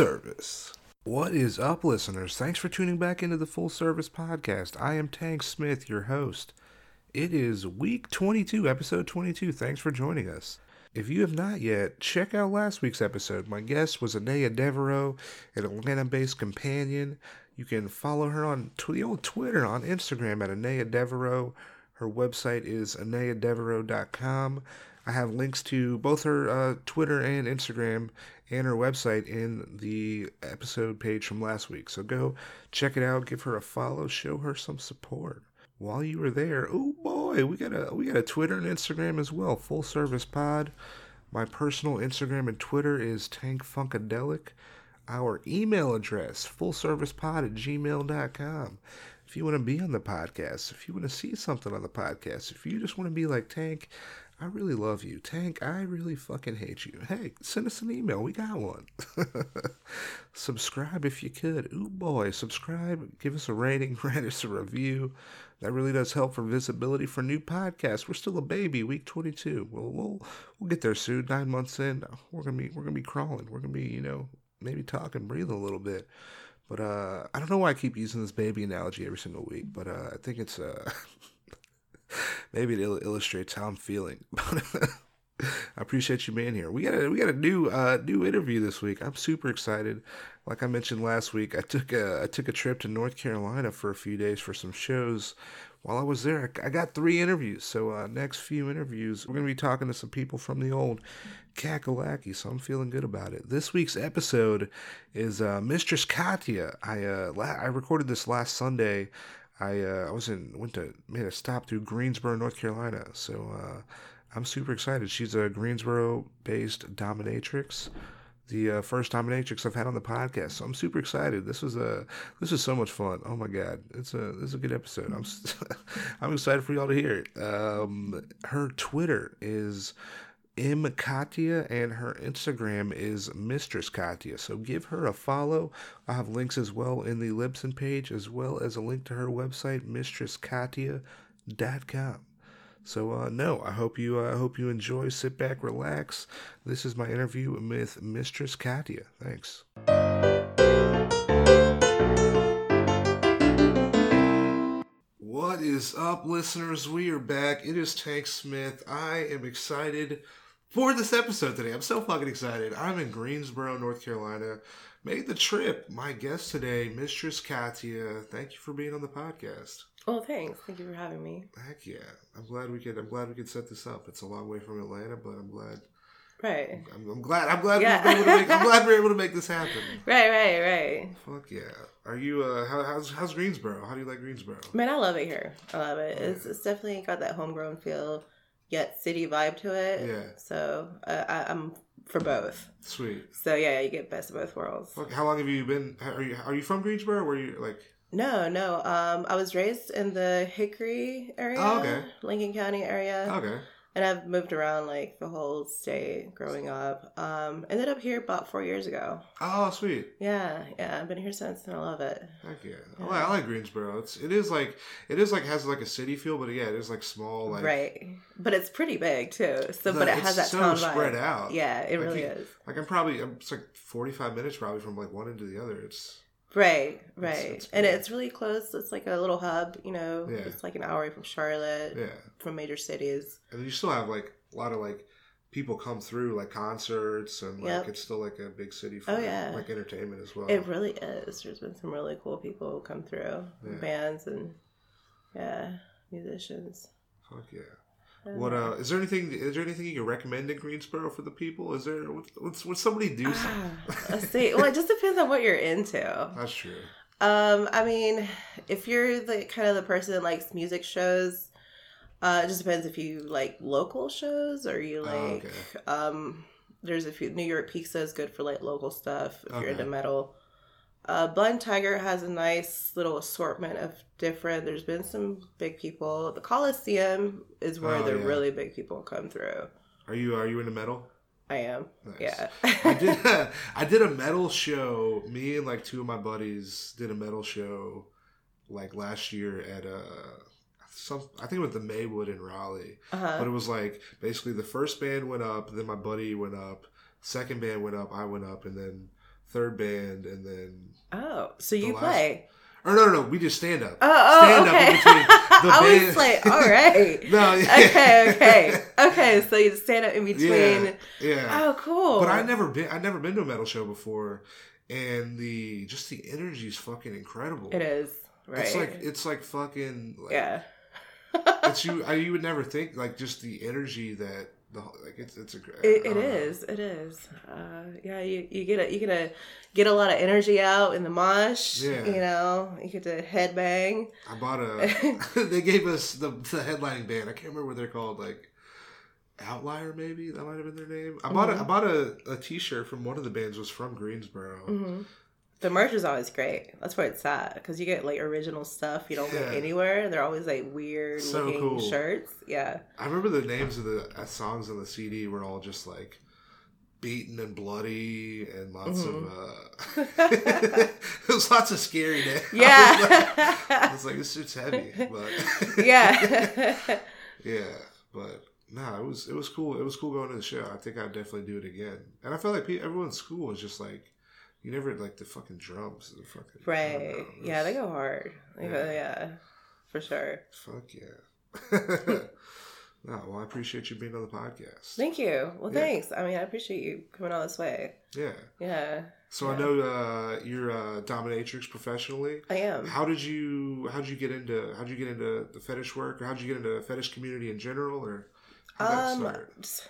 service. What is up, listeners? Thanks for tuning back into the Full Service Podcast. I am Tank Smith, your host. It is week 22, episode 22. Thanks for joining us. If you have not yet, check out last week's episode. My guest was Anaya Devereaux, an Atlanta based companion. You can follow her on the old Twitter, on Instagram at Anaya Devereaux. Her website is anayadevereaux.com. I have links to both her uh, Twitter and Instagram and her website in the episode page from last week. So go check it out, give her a follow, show her some support. While you were there, oh boy, we got a we got a Twitter and Instagram as well. Full Service Pod. My personal Instagram and Twitter is Tank Funkadelic. Our email address, fullservicepod at gmail.com. If you want to be on the podcast, if you want to see something on the podcast, if you just want to be like Tank, I really love you. Tank, I really fucking hate you. Hey, send us an email. We got one. subscribe if you could. Ooh boy, subscribe. Give us a rating. Write us a review. That really does help for visibility for new podcasts. We're still a baby, week 22. We'll we'll we'll get there soon. Nine months in, we're gonna be we're gonna be crawling. We're gonna be you know maybe talking, breathing a little bit. But uh, I don't know why I keep using this baby analogy every single week, but uh, I think it's uh, maybe it il- illustrates how I'm feeling. I appreciate you being here. We got a we got a new uh, new interview this week. I'm super excited. Like I mentioned last week, I took a I took a trip to North Carolina for a few days for some shows. While I was there, I got three interviews. So uh, next few interviews, we're gonna be talking to some people from the old Kakalaki. So I'm feeling good about it. This week's episode is uh, Mistress Katya. I uh, la- I recorded this last Sunday. I uh, I was in went to made a stop through Greensboro, North Carolina. So uh, I'm super excited. She's a Greensboro-based dominatrix, the uh, first dominatrix I've had on the podcast. So I'm super excited. This was a this is so much fun. Oh my god, it's a this is a good episode. I'm I'm excited for y'all to hear it. Um, her Twitter is M Katya and her Instagram is Mistress Katya. So give her a follow. I have links as well in the Libsyn page as well as a link to her website mistresskatya.com. So uh, no, I hope you uh, I hope you enjoy. Sit back, relax. This is my interview with Mistress Katya. Thanks. What is up, listeners? We are back. It is Tank Smith. I am excited for this episode today. I'm so fucking excited. I'm in Greensboro, North Carolina. Made the trip. My guest today, Mistress Katya. Thank you for being on the podcast. Well, thanks. Thank you for having me. Heck yeah! I'm glad we could. I'm glad we could set this up. It's a long way from Atlanta, but I'm glad. Right. I'm, I'm glad. I'm glad. Yeah. we were able to make, I'm glad we are able to make this happen. Right, right, right. Fuck yeah! Are you? Uh, how, how's how's Greensboro? How do you like Greensboro? Man, I love it here. I love it. It's, it's definitely got that homegrown feel, yet city vibe to it. Yeah. So uh, I, I'm for both. Sweet. So yeah, you get best of both worlds. How long have you been? Are you are you from Greensboro? Were you like? No, no. Um, I was raised in the Hickory area, Oh, okay. Lincoln County area, Okay. And I've moved around like the whole state growing up. Um, ended up here about four years ago. Oh, sweet. Yeah, yeah. I've been here since, and I love it. Heck yeah. I, like, I like Greensboro. It's it is like it is like has like a city feel, but yeah, it is like small. Like right, but it's pretty big too. So, the- but it has that so town spread vibe. out. Yeah, it Like, really you- is. Like I'm probably I'm, it's like 45 minutes probably from like one end to the other. It's Right, right, it's and cool. it's really close. It's like a little hub. You know, Yeah. it's like an hour away from Charlotte, yeah. from major cities. And you still have like a lot of like people come through like concerts and like Yep. it's still like a big city for Oh, yeah. like entertainment as well. It really is. There's been some really cool people come through, Yeah. bands and yeah, musicians. Fuck yeah. What uh is there anything is there anything you can recommend in Greensboro for the people? Is there what's would somebody do something? Ah, Let's see. Well, it just depends on what you're into. That's true. Um, I mean, if you're the kind of the person that likes music shows, uh, it just depends if you like local shows or you Oh, like. okay. Um, there's a few. New York Pizza is good for like local stuff if you're into metal. Uh, Blind Tiger has a nice little assortment of different. There's been some big people. The Coliseum is where Oh, the yeah. really big people come through. Are you are you into metal? I am. Nice. Yeah. I did I did a metal show. Me and like two of my buddies did a metal show like last year at uh some I think it was the Maywood in Raleigh. But uh-huh. it was like basically the first band went up, then my buddy went up, second band went up, I went up, and then third band, and then Oh, so you last- play? or no, no, no, we just stand up. Oh, oh stand okay. up in between the I band. was like, all right. no, yeah. okay, okay, okay. So you stand up in between. Yeah, yeah. Oh, cool. But I never been. I never been to a metal show before, and the just the energy is fucking incredible. It is right. It's like it's like fucking. Like, yeah. It's you. I, you would never think like just the energy that the like it's it's a. It, it is. It is. Uh, yeah, you, you get a you get a get a lot of energy out in the mosh. Yeah. You know, you get to headbang. I bought a. they gave us the the headlining band. I can't remember what they're called. Like Outlier, maybe that might have been their name. I bought a, I bought a, a t shirt from one of the bands. Was from Greensboro. hmm The merch is always great. That's where it's at because you get like original stuff you don't Yeah. get anywhere. They're always like weird So looking cool. shirts. Yeah. I remember the names of the uh, songs on the CD were all just like beaten and bloody and lots of. uh It was lots of scary names. I was like, I Yeah. was like, this shit's heavy, but yeah. yeah, but no, it was it was cool. It was cool going to the show. I think I'd definitely do it again. And I felt like everyone in school was just like, you never like the fucking drums. The fucking right. know, Yeah, they go hard. They go, Yeah. yeah. For sure. Fuck yeah. no, well, I appreciate you being on the podcast. Thank you. Well, Yeah. thanks. I mean, I appreciate you coming all this way. Yeah. Yeah, So I know uh, you're a dominatrix professionally. I am. How did you how did you get into how did you get into the fetish work or how did you get into the fetish community in general or how did that Um,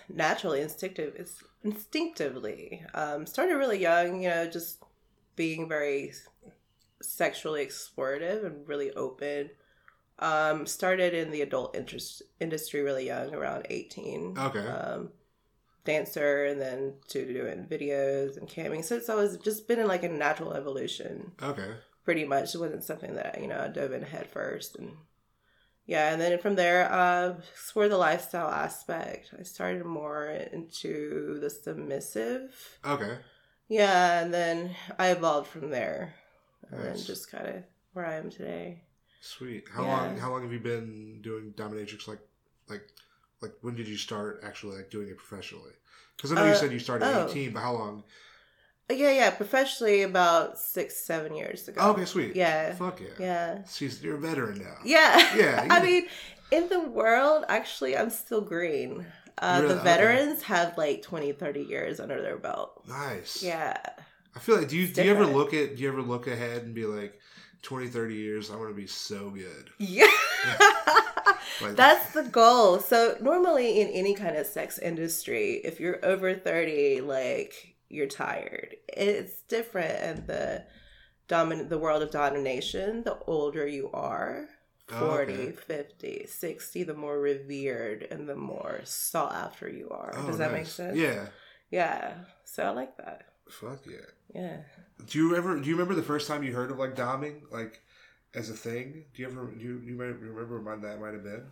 naturally, instinctive. It's instinctively. Um, started really young. You know, just being very sexually explorative and really open. Um, started in the adult interest industry really young, around eighteen. Okay. Um, dancer, and then to doing videos and camming. So it's always just been in like a natural evolution. Okay. pretty much. It wasn't something that you know I dove in head first, and yeah, and then from there, uh, for the lifestyle aspect, I started more into the submissive. Okay. Yeah, and then I evolved from there, and Nice. just kind of where I am today. Sweet. How Yeah. long? How long have you been doing dominatrix? Like, like, like when did you start actually like doing it professionally? Because I know you Uh, said you started at oh. eighteen, but how long? Yeah, yeah, professionally about six, seven years ago. Okay, sweet. Yeah, Fuck yeah. yeah, She's you're a veteran now. yeah. Yeah, I mean, in the world, actually, I'm still green. Uh, Really? the Okay. veterans have like 20, 30 years under their belt. Nice. Yeah. I feel like do you do you ever different. look at do you ever look ahead and be like 20, 30 years I want to be so good. Yeah. Like That's the goal. So normally in any kind of sex industry, if you're over 30, like you're tired. It's different in the dominant the world of domination. The older you are, Oh, 40, okay. 50, 60, the more revered and the more sought after you are. Oh, Does that make sense? Yeah. Yeah. So I like that. Fuck yeah. Yeah. Do you ever do you remember the first time you heard of like doming like as a thing? Do you ever do you, you might remember when that might have been?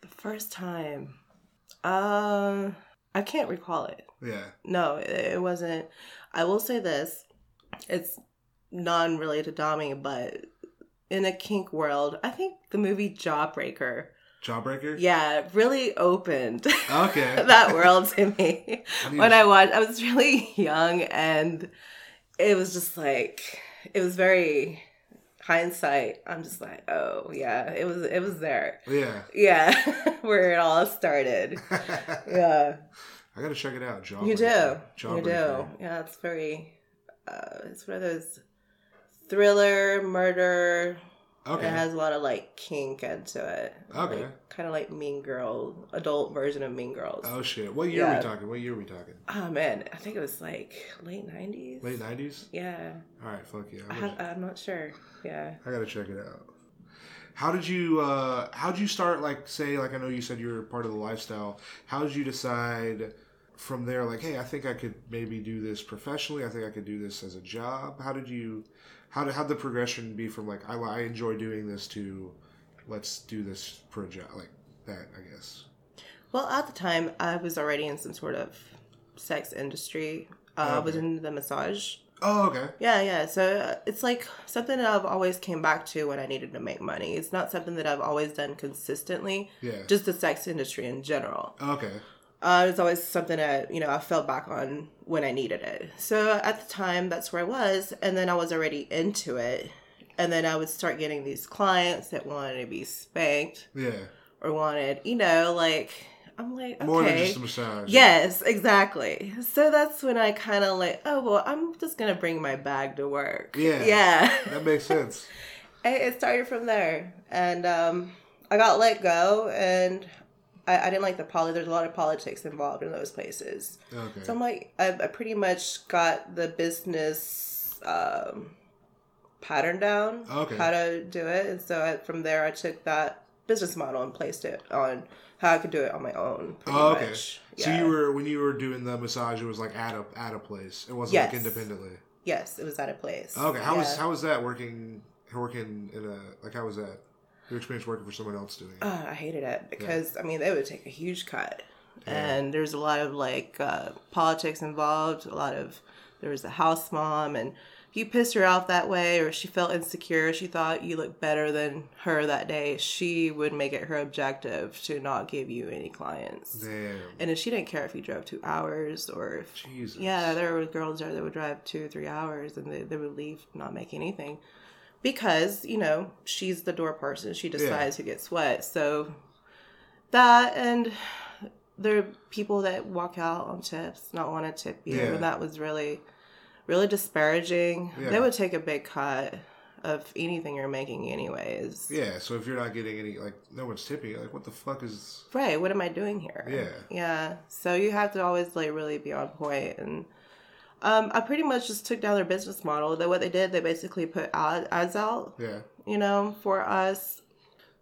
The first time. Um I can't recall it. Yeah. No, it, wasn't. I will say this. It's non related to doming, but in a kink world, I think the movie Jawbreaker, Jawbreaker? yeah, really opened Okay. that world to me. I need when I watched, I was really young and it was just like, it was very hindsight. I'm just like, oh yeah, it was, it was there. Yeah. Yeah, where it all started. Yeah. I gotta check it out. Jawbreaker. You do. You Jawbreaker. do. Yeah, it's very. Uh, it's one of those thriller murder. Okay. It has a lot of like kink into it. Okay. kind of like Mean Girl, adult version of Mean Girls. Oh. shit. What year are we talking? What year are we talking? Oh man, I think it was like late nineties. Late nineties? Yeah, Alright, fuck yeah. I I'm gonna- I'm not sure. Yeah. I gotta check it out. How did you uh how did you start like say like I know you said you were part of the lifestyle. How did you decide from there like hey I think I could maybe do this professionally. I think I could do this as a job. How did you how did how the progression be from like I, I enjoy doing this to let's do this for a job like that I guess. Well, at the time, I was already in some sort of sex industry. Uh, I was Okay. in the massage. Oh okay. Yeah, yeah. So uh, it's like something that I've always came back to when I needed to make money. It's not something that I've always done consistently. Yeah. Just the sex industry in general. okay. Uh, it's always something that you know I fell back on when I needed it. So at the time, that's where I was, and then I was already into it, and then I would start getting these clients that wanted to be spanked Yeah. or wanted, you know, like I'm like, okay, More than just a massage. yes, exactly. So that's when I kind of like, oh well, I'm just gonna bring my bag to work. Yeah. yeah. That makes sense. it, it started from there, and um, I got let go, and I, I didn't like the poly. There's a lot of politics involved in those places. Okay. So I'm like, I, I pretty much got the business um, pattern down, Okay. how to do it, and so I, from there I took that business model and placed it on how I could do it on my own. Oh, okay. much. So Yeah. you were when you were doing the massage, it was like at a at a place. It wasn't Yes. like independently. Yes, it was at a place. Okay. How was how was that working working in a like how was that? Your experience working for someone else doing it? Oh, I hated it because I mean they would take a huge cut, Yeah. and there's a lot of like uh, politics involved. A lot of there was a house mom, and if you pissed her off that way, or she felt insecure, she thought you looked better than her that day. She would make it her objective to not give you any clients, Damn. and if she didn't care if you drove two hours or if Jesus. yeah, there were girls there that would drive two or three hours and they, they would leave not make anything because, you know, she's the door person. She decides who gets what. So that and there are people that walk out on tips, not want to tip you. Yeah. And that was really, really disparaging. Yeah. They would take a big cut of anything you're making anyways. Yeah. So if you're not getting any like no one's tipping, like what the fuck is? right what am i doing here Yeah. yeah so you have to always like really be on point and um, i pretty much just took down their business model that what they did they basically put ad- ads out Yeah. you know for us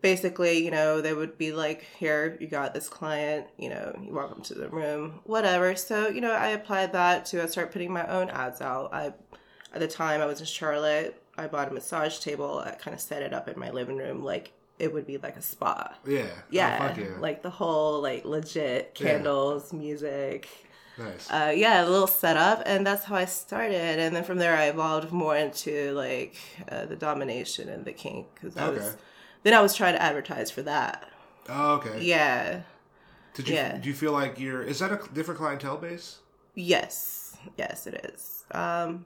basically you know they would be like here you got this client you know you welcome to the room whatever so you know i applied that to i started putting my own ads out i at the time i was in charlotte i bought a massage table i kind of set it up in my living room like it would be like a spa Yeah. yeah, Oh, fuck yeah. like the whole like legit Yeah. candles, music. Nice. Uh, yeah, a little setup, and that's how I started. And then from there, I evolved more into like uh, the domination and the kink because I Okay. was then I was trying to advertise for that. oh, okay. Yeah. Did you yeah. do you feel like you're is that a different clientele base? Yes. Yes, it is. Um,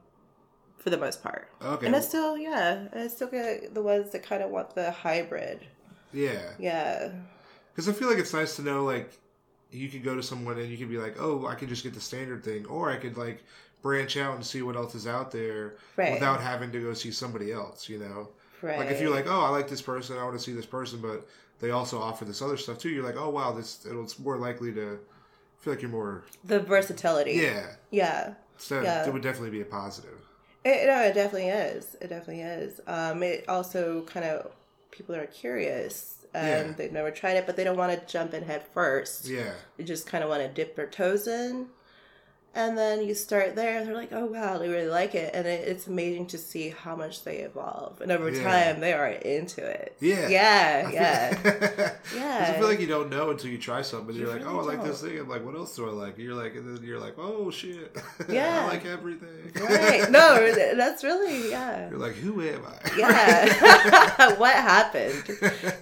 for the most part. Okay. And I still, yeah, I still get the ones that kind of want the hybrid. yeah. Yeah. Because I feel like it's nice to know, like, you could go to someone and you could be like, oh, I could just get the standard thing, or I could like branch out and see what else is out there Right. without having to go see somebody else. You know, Right. like if you're like, oh, I like this person, I want to see this person, but they also offer this other stuff too. You're like, oh, wow, this it'll, it's more likely to feel like you're more, the versatility. yeah. Yeah. So Yeah. it would definitely be a positive. It, no, it definitely is. It definitely is. Um, it also kind of people that are curious and Yeah. they've never tried it, but they don't want to jump in head first. Yeah, They just kind of want to dip their toes in, and then you start there, and they're like, "Oh wow, they really like it," and it, it's amazing to see how much they evolve, and over Yeah. time they are into it. yeah, yeah, yeah. Yeah. I feel like you don't know until you try something. You You're like, really oh, I like this don't. thing. I'm like, what else do I like? And you're like, and then you're like, oh shit, Yeah. I like everything. right? No, that's really yeah. You're like, who am I? Yeah. what happened?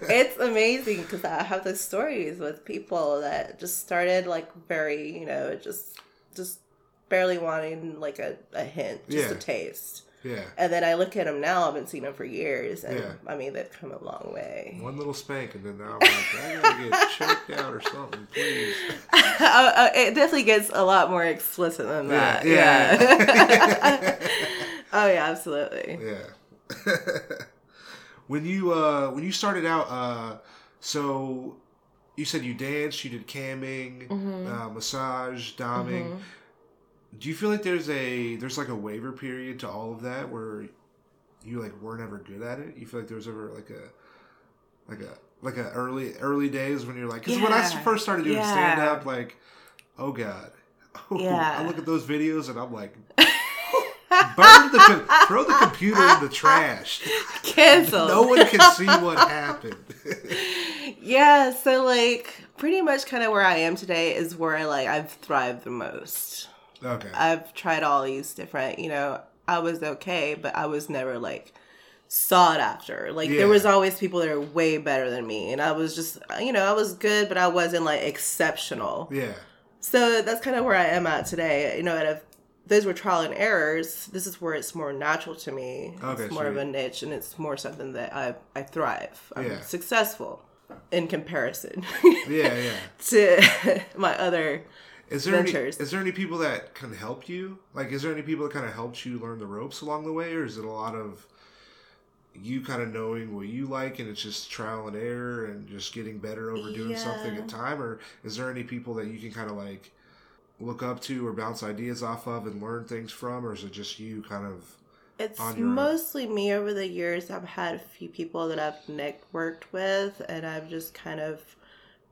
It's amazing because I have the stories with people that just started like very, you know, just just barely wanting like a, a hint, just Yeah. a taste. yeah. And then I look at them now. I've been seeing them for years, and Yeah. I mean they've come a long way. One little spank, and then now I'm like, I gotta get choked out or something, please. Uh, uh, it definitely gets a lot more explicit than that. Yeah, Yeah. oh yeah, absolutely. Yeah. when you uh when you started out, uh so you said you danced, you did camming, Mm-hmm. uh, massage, doming. Do you feel like there's a there's like a waiver period to all of that where you like weren't ever good at it? You feel like there was ever like a like a like a early early days when you're like because when I first started doing Yeah. stand up, like oh god, oh, Yeah. I look at those videos and I'm like. Burn the throw the computer in the trash. Cancel. No one can see what happened. Yeah, so like pretty much kind of where I am today is where I like I've thrived the most. Okay. I've tried all these different, you know, I was okay, but I was never like sought after. Like Yeah. there was always people that are way better than me and I was just you know, I was good, but I wasn't like exceptional. yeah. So that's kind of where I am at today. You know, and if those were trial and errors, this is where it's more natural to me. Okay, it's more of a niche, and it's more something that I I thrive. I'm Yeah. successful in comparison Yeah, yeah. to my other. Is there any, is there any people that can help you? Like, is there any people that kind of helped you learn the ropes along the way, or is it a lot of you kind of knowing what you like and it's just trial and error and just getting better over doing something at time, or is there any people that you can kind of like look up to or bounce ideas off of and learn things from, or is it just you kind of? It's on your own. mostly me over the years. I've had a few people that I've networked with, and I've just kind of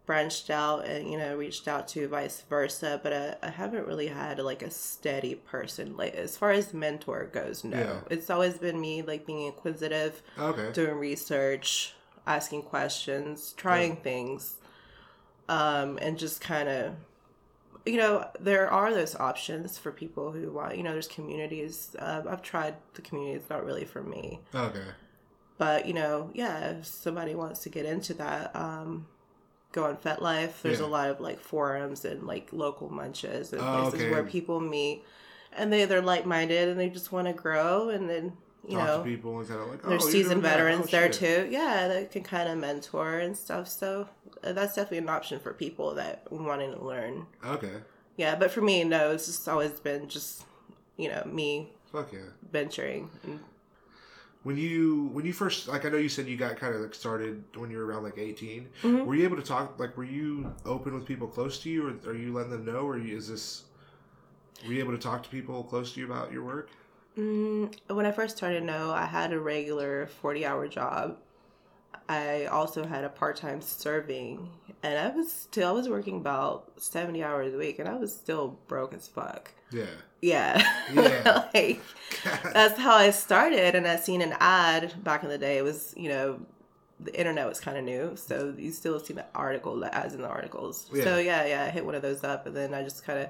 branched out and you know reached out to vice versa. But I, I haven't really had like a steady person. Like as far as mentor goes, no. Yeah. It's always been me like being inquisitive, Okay. doing research, asking questions, trying things, um, and just kind of, you know, there are those options for people who want. You know, there's communities. Uh, I've tried the community. It's not really for me, Okay. but you know, yeah, if somebody wants to get into that. Um, Go on FetLife. There's Yeah. a lot of like forums and like local munches and Oh, places okay. where people meet, and they they're like minded and they just want to grow and then you Talk know people and kind of like, oh, there's seasoned veterans Oh, there too. Yeah, that can kind of mentor and stuff. So uh, that's definitely an option for people that wanting to learn. Okay. Yeah, but for me, no, it's just always been just you know me Fuck yeah. venturing. And, When you when you first like I know you said you got kind of like started when you were around like 18. Mhm. Were you able to talk like were you open with people close to you or are you letting them know or is this were you able to talk to people close to you about your work? Mm, when I first started, no, I had a regular 40 hour job. I also had a part time serving, and I was still I was working about 70 hours a week, and I was still broke as fuck. Yeah. Yeah, Yeah. like that's how I started. And I seen an ad back in the day. It was you know the internet was kind of new, so you still see the article, the ads in the articles. So yeah, yeah, I hit one of those up, and then I just kind of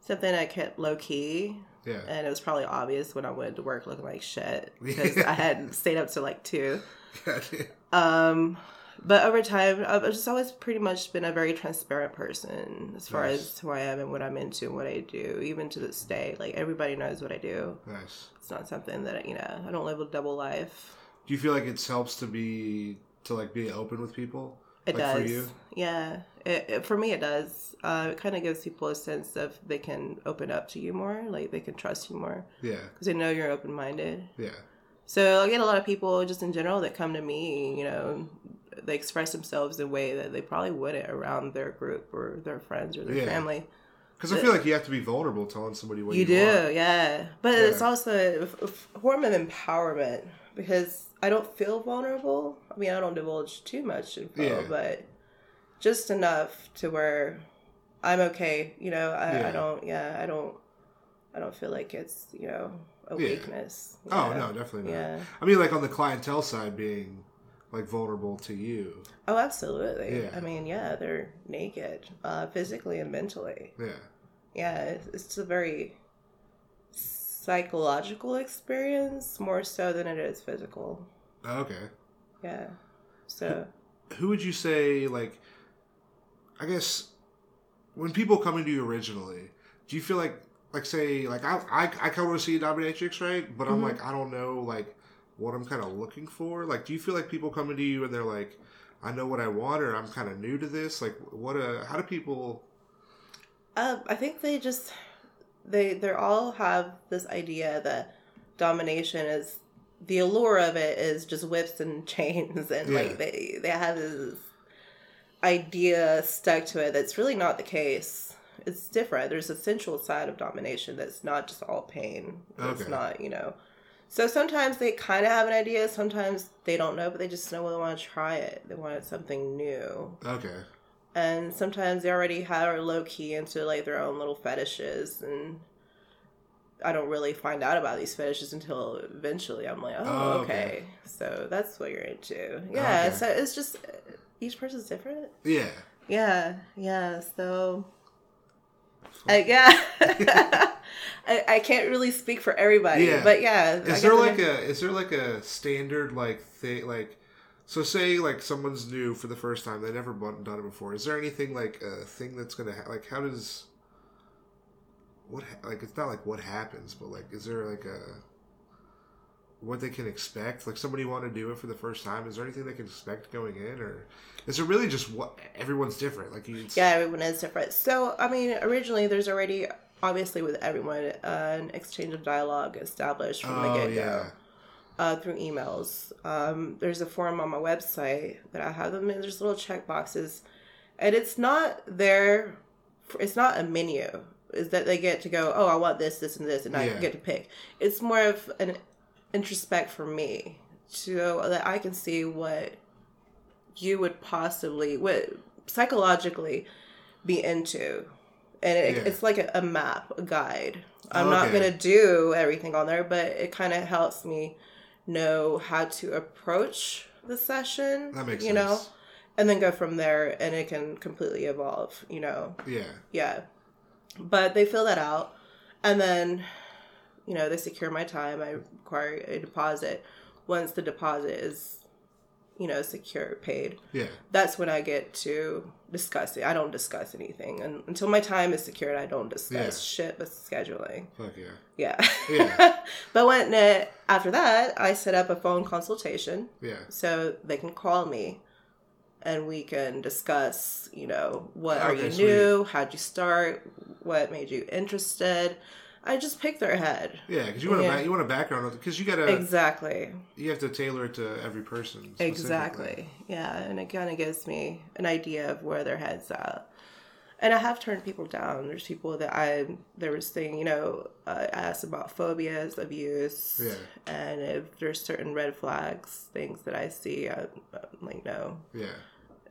something I kept low key yeah. and it was probably obvious when I went to work looking like shit because I had stayed up to like two. Um, but over time, I've just always pretty much been a very transparent person as far Nice. as who I am and what I'm into and what I do. Even to this day, like everybody knows what I do. nice. It's not something that you know. I don't live a double life. Do you feel like it helps to be to like be open with people? It Like does. for you? Yeah. It, it- for me, it does. Uh, it kind of gives people a sense of they can open up to you more, like they can trust you more Yeah. because they know you're open minded. Yeah. So I get a lot of people just in general that come to me, you know, they express themselves in a way that they probably wouldn't around their group or their friends or their Yeah. family. Cuz I feel like you have to be vulnerable telling somebody what you you, do, yeah. But Yeah. it's also a, form of empowerment because I don't feel vulnerable. I mean, I don't divulge too much info, Yeah. but just enough to where I'm okay. You know, I. I don't, yeah, I don't, I don't feel like it's, you know, a Yeah. weakness. Oh, Yeah. no, definitely not. Yeah. I mean like on the clientele side being like vulnerable to you. Oh, absolutely. Yeah. I mean, yeah, they're naked, uh, physically and mentally. Yeah. Yeah, it's, it's a very psychological experience more so than it is physical. Okay. Yeah. So, who would you say like i guess when people come into you originally do you feel like like say like i i, I come to see a dominatrix right but i'm Mhm. like i don't know like what i'm kind of looking for like do you feel like people coming to you and they're like i know what i want or i'm kind of new to this like what uh how do people uh, I think they just they they all have this idea that domination is the allure of it is just whips and chains and Yeah. like they they have this idea stuck to it that's really not the case it's different there's a sensual side of domination that's not just all pain it's Okay. not you know so sometimes they kind of have an idea sometimes they don't know but they just know they want to try it they want something new okay and sometimes they already have are low key into like their own little fetishes and I don't really find out about these fetishes until eventually I'm like, oh, Oh, okay. okay. So that's what you're into. Yeah, Okay. so it's just each person's different. yeah Yeah, yeah. So, I, yeah, I, I can't really speak for everybody, Yeah. but yeah. Is there like a is there like a standard like thing like so say like someone's new for the first time they never done it before is there anything like a thing that's gonna ha- like how does what ha- like it's not like what happens, but like is there like a what they can expect? Like somebody want to do it for the first time, is there anything they can expect going in, or is it really just what everyone's different? Like you, Yeah, everyone is different. So, I mean, originally there's already, obviously, with everyone, uh, an exchange of dialogue established from the oh get go yeah, uh, through emails. Um, there's a form on my website that I have them in. There's little check boxes, and it's not there. For, it's not a menu. Is that they get to go? Oh, I want this, this, and this, and I get to pick. It's more of an introspect for me, so that I can see what you would possibly, what psychologically, be into, and it, Yeah. it's like a, a map, a guide. I'm Oh, not gonna do everything on there, but it kind of helps me know how to approach the session. that makes you sense. know, and then go from there, and it can completely evolve. You know, Yeah, yeah. But they fill that out, and then, you know, they secure my time. I require a deposit. Once the deposit is, you know, secure, paid, yeah, that's when I get to discuss it. I don't discuss anything and until my time is secured. I don't discuss shit but scheduling. fuck yeah, Yeah. Yeah. but when uh, after that, I set up a phone consultation yeah, so they can call me and we can discuss, you know, what are you new? How'd you start? What made you interested? I just pick their head. yeah. Because you want a Yeah. ba- you want a background because you gotta Exactly. you have to tailor it to every person. Exactly. Yeah, and it kind of gives me an idea of where their heads at. And I have turned people down. There's people that I there was thing, you know, uh, I asked about phobias, abuse, Yeah. and if there's certain red flags, things that I see, I, I'm like, no, Yeah.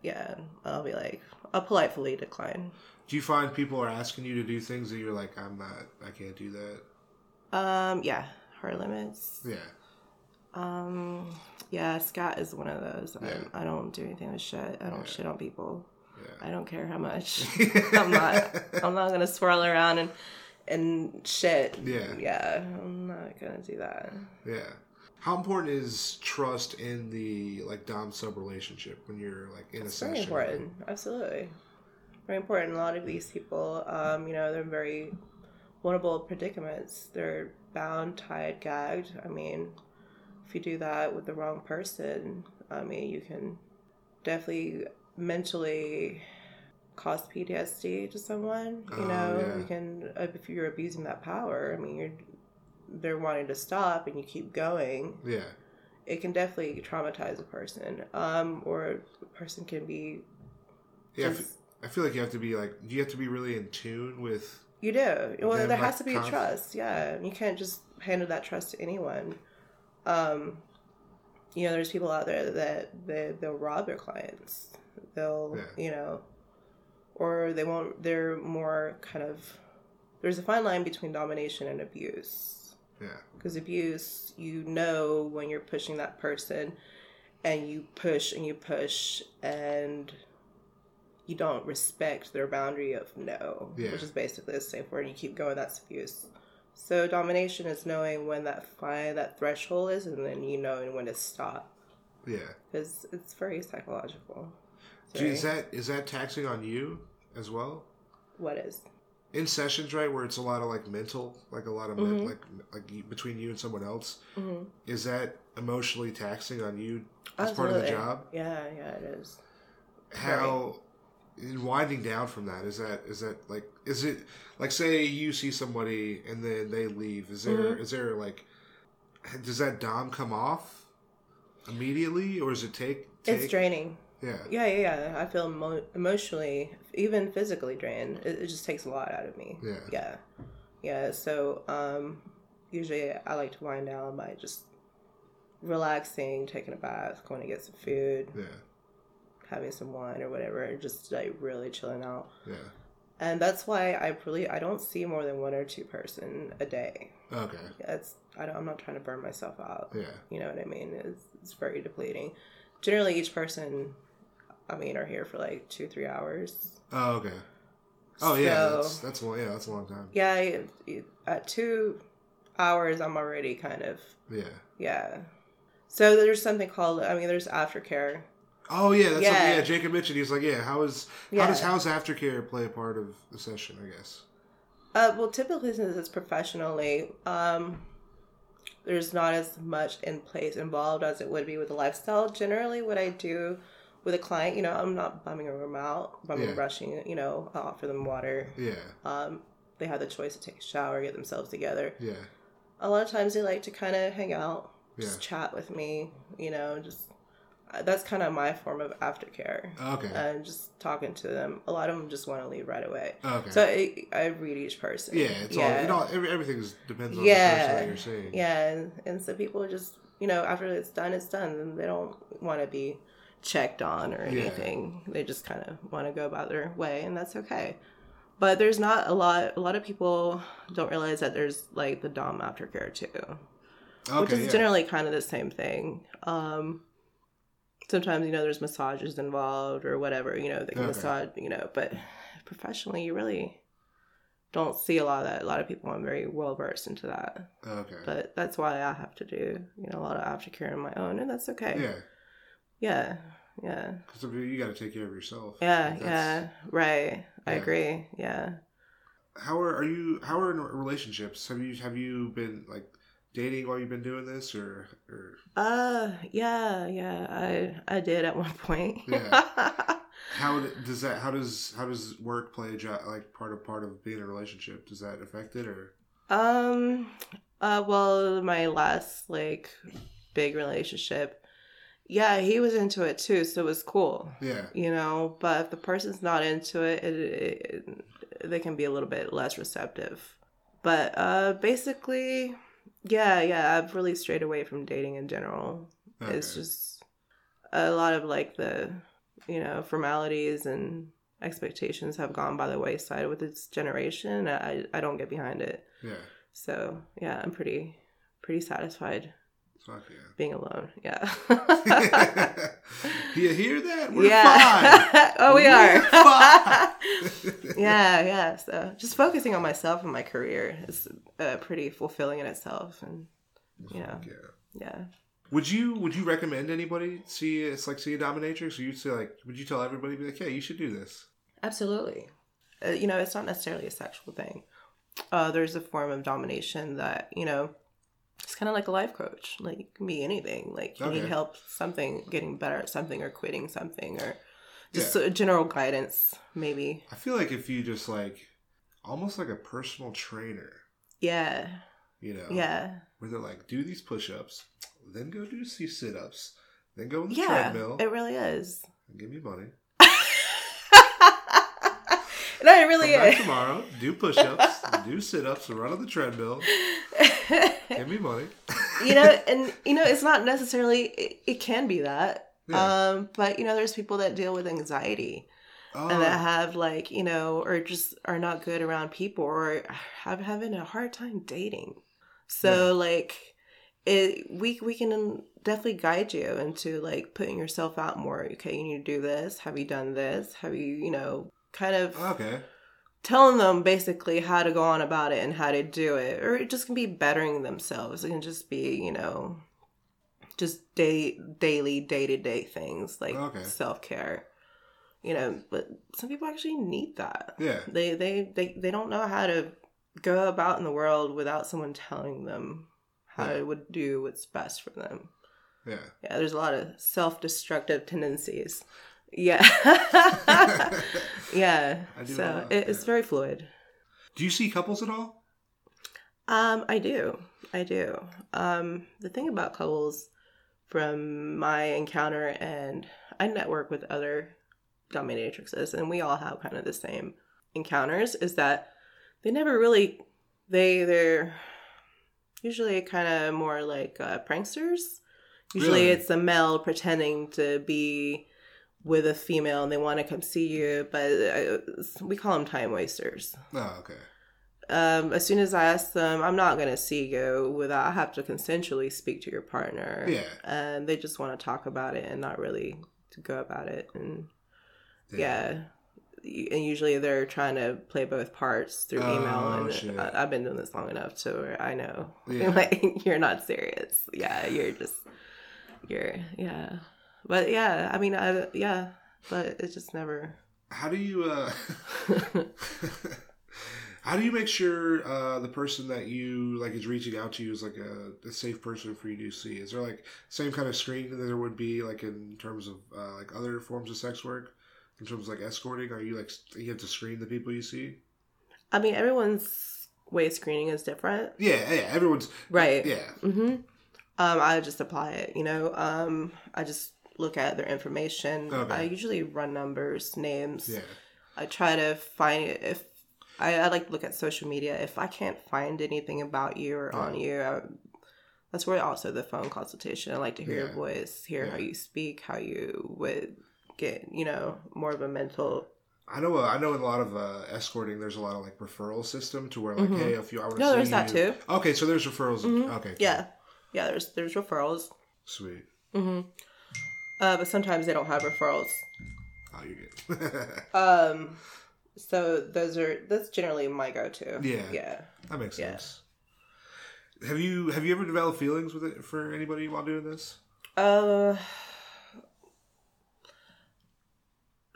yeah, I'll be like, I'll politely decline. Do you find people are asking you to do things that you're like, I'm not, I can't do that? Um, yeah, hard limits. Yeah. Um, yeah, scat is one of those. Yeah. I, I don't do anything with shit. I don't Yeah. shit on people. Yeah. I don't care how much. I'm not. I'm not gonna swirl around and and shit. Yeah. Yeah. I'm not gonna do that. Yeah. How important is trust in the like dom sub relationship when you're like in It's a very session? important. Absolutely. Very important. A lot of these people, um, you know, they're in very vulnerable predicaments. They're bound, tied, gagged. I mean, if you do that with the wrong person, I mean, you can definitely mentally cause PTSD to someone. You Oh, know, yeah. you can if you're abusing that power. I mean, you're they're wanting to stop and you keep going Yeah. it can definitely traumatize a person um or a person can be Yeah. Just- I feel like you have to be like, you have to be really in tune with. you do well Then, there like, has to be conf- a trust yeah you can't just handle that trust to anyone um you know there's people out there that they, they'll rob their clients they'll Yeah. you know or they won't they're more kind of there's a fine line between domination and abuse Yeah. because abuse you know when you're pushing that person and you push and you push and you don't respect their boundary of no Yeah. which is basically a safe word you keep going that's abuse so domination is knowing when that fine that threshold is and then you know when to stop Yeah. because it's very psychological It's is that is that taxing on you as well? what is In sessions, right, where it's a lot of like mental, like a lot of men, Mhm. like like between you and someone else, mm-hmm. is that emotionally taxing on you as part of the job? yeah yeah it is how in winding down from that is that is that like is it like say you see somebody and then they leave is there is Mhm. there like does that dom come off immediately or does it take, take it's draining yeah Yeah, yeah, yeah. I feel emo- emotionally, even physically drained. It, it just takes a lot out of me. Yeah. Yeah. Yeah. So, um, usually I like to wind down by just relaxing, taking a bath, going to get some food, yeah having some wine or whatever, and just like really chilling out. yeah And that's why I really I don't see more than one or two person a day. okay It's I don't, I'm not trying to burn myself out. yeah You know what I mean? It's, it's very depleting. Generally, each person, I mean, are here for like two, three hours. oh okay oh yeah that's that's one yeah that's a long time Yeah, at two hours, I'm already kind of, yeah yeah. So there's something called, I mean, there's aftercare. Oh yeah that's Yeah. yeah Jacob mentioned he's like yeah how is how does how's aftercare play a part of the session I guess Uh, well, typically since it's professionally, um, there's not as much in place involved as it would be with a lifestyle. Generally, what I do with a client, you know, I'm not bumming a room out, bumming Yeah. rushing. You know, I'll offer them water. Yeah. Um, they have the choice to take a shower, get themselves together. Yeah. A lot of times they like to kind of hang out, just Yeah. chat with me. You know, just that's kind of my form of aftercare. Okay. And just talking to them. A lot of them just want to leave right away. okay. So I, I read each person. yeah, it's all it all every, everything's depends on the person that you're seeing. Yeah, and, and so people just, you know, after it's done, it's done. And they don't want to be checked on or Yeah. anything. They just kind of want to go about their way, and that's okay. But there's not a lot. A lot of people don't realize that there's like the dom aftercare too, Okay. which is yeah. generally kind of the same thing. Um, sometimes you know there's massages involved or whatever. You know they can Okay. massage. You know, but professionally, you really don't see a lot of that. A lot of people aren't very well versed into that okay. but that's why I have to do you know a lot of aftercare on my own, and that's okay. yeah, yeah, yeah, because you got to take care of yourself. yeah, Like, yeah. Right, I agree. Yeah. How are are you? How are in relationships? Have you have you been like dating while you've been doing this, or or Uh, yeah, yeah. I I did at one point. Yeah. how does that? How does how does work play a job like part of part of being in a relationship? Does that affect it or? um. Uh. Well, my last like big relationship. Yeah, he was into it too, so it was cool. Yeah. you know but if the person's not into it, it, it, they can be a little bit less receptive but uh basically yeah yeah i've really strayed away from dating in general. It's just a lot of like the you know formalities and expectations have gone by the wayside with this generation. I i don't get behind it. Yeah. so yeah i'm pretty pretty satisfied Fuck being alone yeah Do you hear that? We're yeah. oh, we We're are. fine. yeah, yeah. So just focusing on myself and my career is uh, pretty fulfilling in itself, and Yeah. Fuck yeah. yeah. Would you would you recommend anybody see it's like see a dominatrix? Or you'd say like would you tell everybody be like, yeah, you should do this? Absolutely. Uh, you know, it's not necessarily a sexual thing. Uh, there's a form of domination that you know. It's kind of like a life coach. Like me anything. Like you Okay. need help something, getting better at something, or quitting something, or just Yeah. general guidance, maybe. I feel like if you just like almost like a personal trainer, Yeah, you know, yeah, where they're like, do these push ups, then go do these sit ups, then go on the yeah. treadmill It really is. and give me money. no, it really Come is. tomorrow, do push ups, do sit ups, run on the treadmill, give me money. you know, and you know, it's not necessarily. It, it can be that, Yeah. um, but you know, there's people that deal with anxiety Oh, and that have like you know, or just are not good around people, or have having a hard time dating. So like, it we we can definitely guide you into like putting yourself out more. Okay, you need to do this. Have you done this? Have you you know kind of okay. Telling them basically how to go on about it and how to do it or it just can be bettering themselves it can just be you know just day daily day-to-day things like Okay. self-care you know but some people actually need that Yeah. they, they they they don't know how to go about in the world without someone telling them how Yeah. to would do what's best for them Yeah. yeah there's a lot of self-destructive tendencies yeah. Yeah. So it, it's very fluid. Do you see couples at all? um i do. I do. Um the thing about couples from my encounter and i network with other dominatrixes and we all have kind of the same encounters is that they never really they they're usually kind of more like uh, pranksters. Usually Really? it's a male pretending to be with a female and they want to come see you but uh, we call them time wasters Oh, okay. um, as soon as I ask them, I'm not going to see you without I have to consensually speak to your partner. Yeah. And they just want to talk about it and not really to go about it. And yeah. And usually they're trying to play both parts through email. Oh, And shit. I, I've been doing this long enough to where I know. Yeah. like, you're not serious. Yeah. You're just, you're, yeah. But yeah, I mean, I, yeah. But it just never. How do you uh How do you make sure uh, the person that you like is reaching out to you is like a, a safe person for you to see? Is there like same kind of screening that there would be like in terms of uh, like other forms of sex work? In terms of like escorting, are you like you have to screen the people you see? I mean, everyone's way of screening is different. Yeah, yeah. Everyone's Right. yeah. Mm-hmm. Um, I just apply it, you know. Um, I just look at their information. Okay. I usually run numbers, names. Yeah. I try to find it if I, I like to look at social media. If I can't find anything about you or on you, I, that's where also the phone consultation. I like to hear your voice, hear how you speak, how you would get, you know, more of a mental. I know. Uh, I know. In a lot of uh, escorting, there's a lot of like referral system to where like, Mhm. hey, if you, I want to No, there's that you- too. Okay, so there's referrals. Mhm. Okay, cool. Yeah, yeah. There's there's referrals. sweet. hmm Uh, but sometimes they don't have referrals. Oh, you're good. Um, so those are that's generally my go-to. Yeah. yeah. that makes Yeah. sense. Have you have you ever developed feelings with it for anybody while doing this? Uh,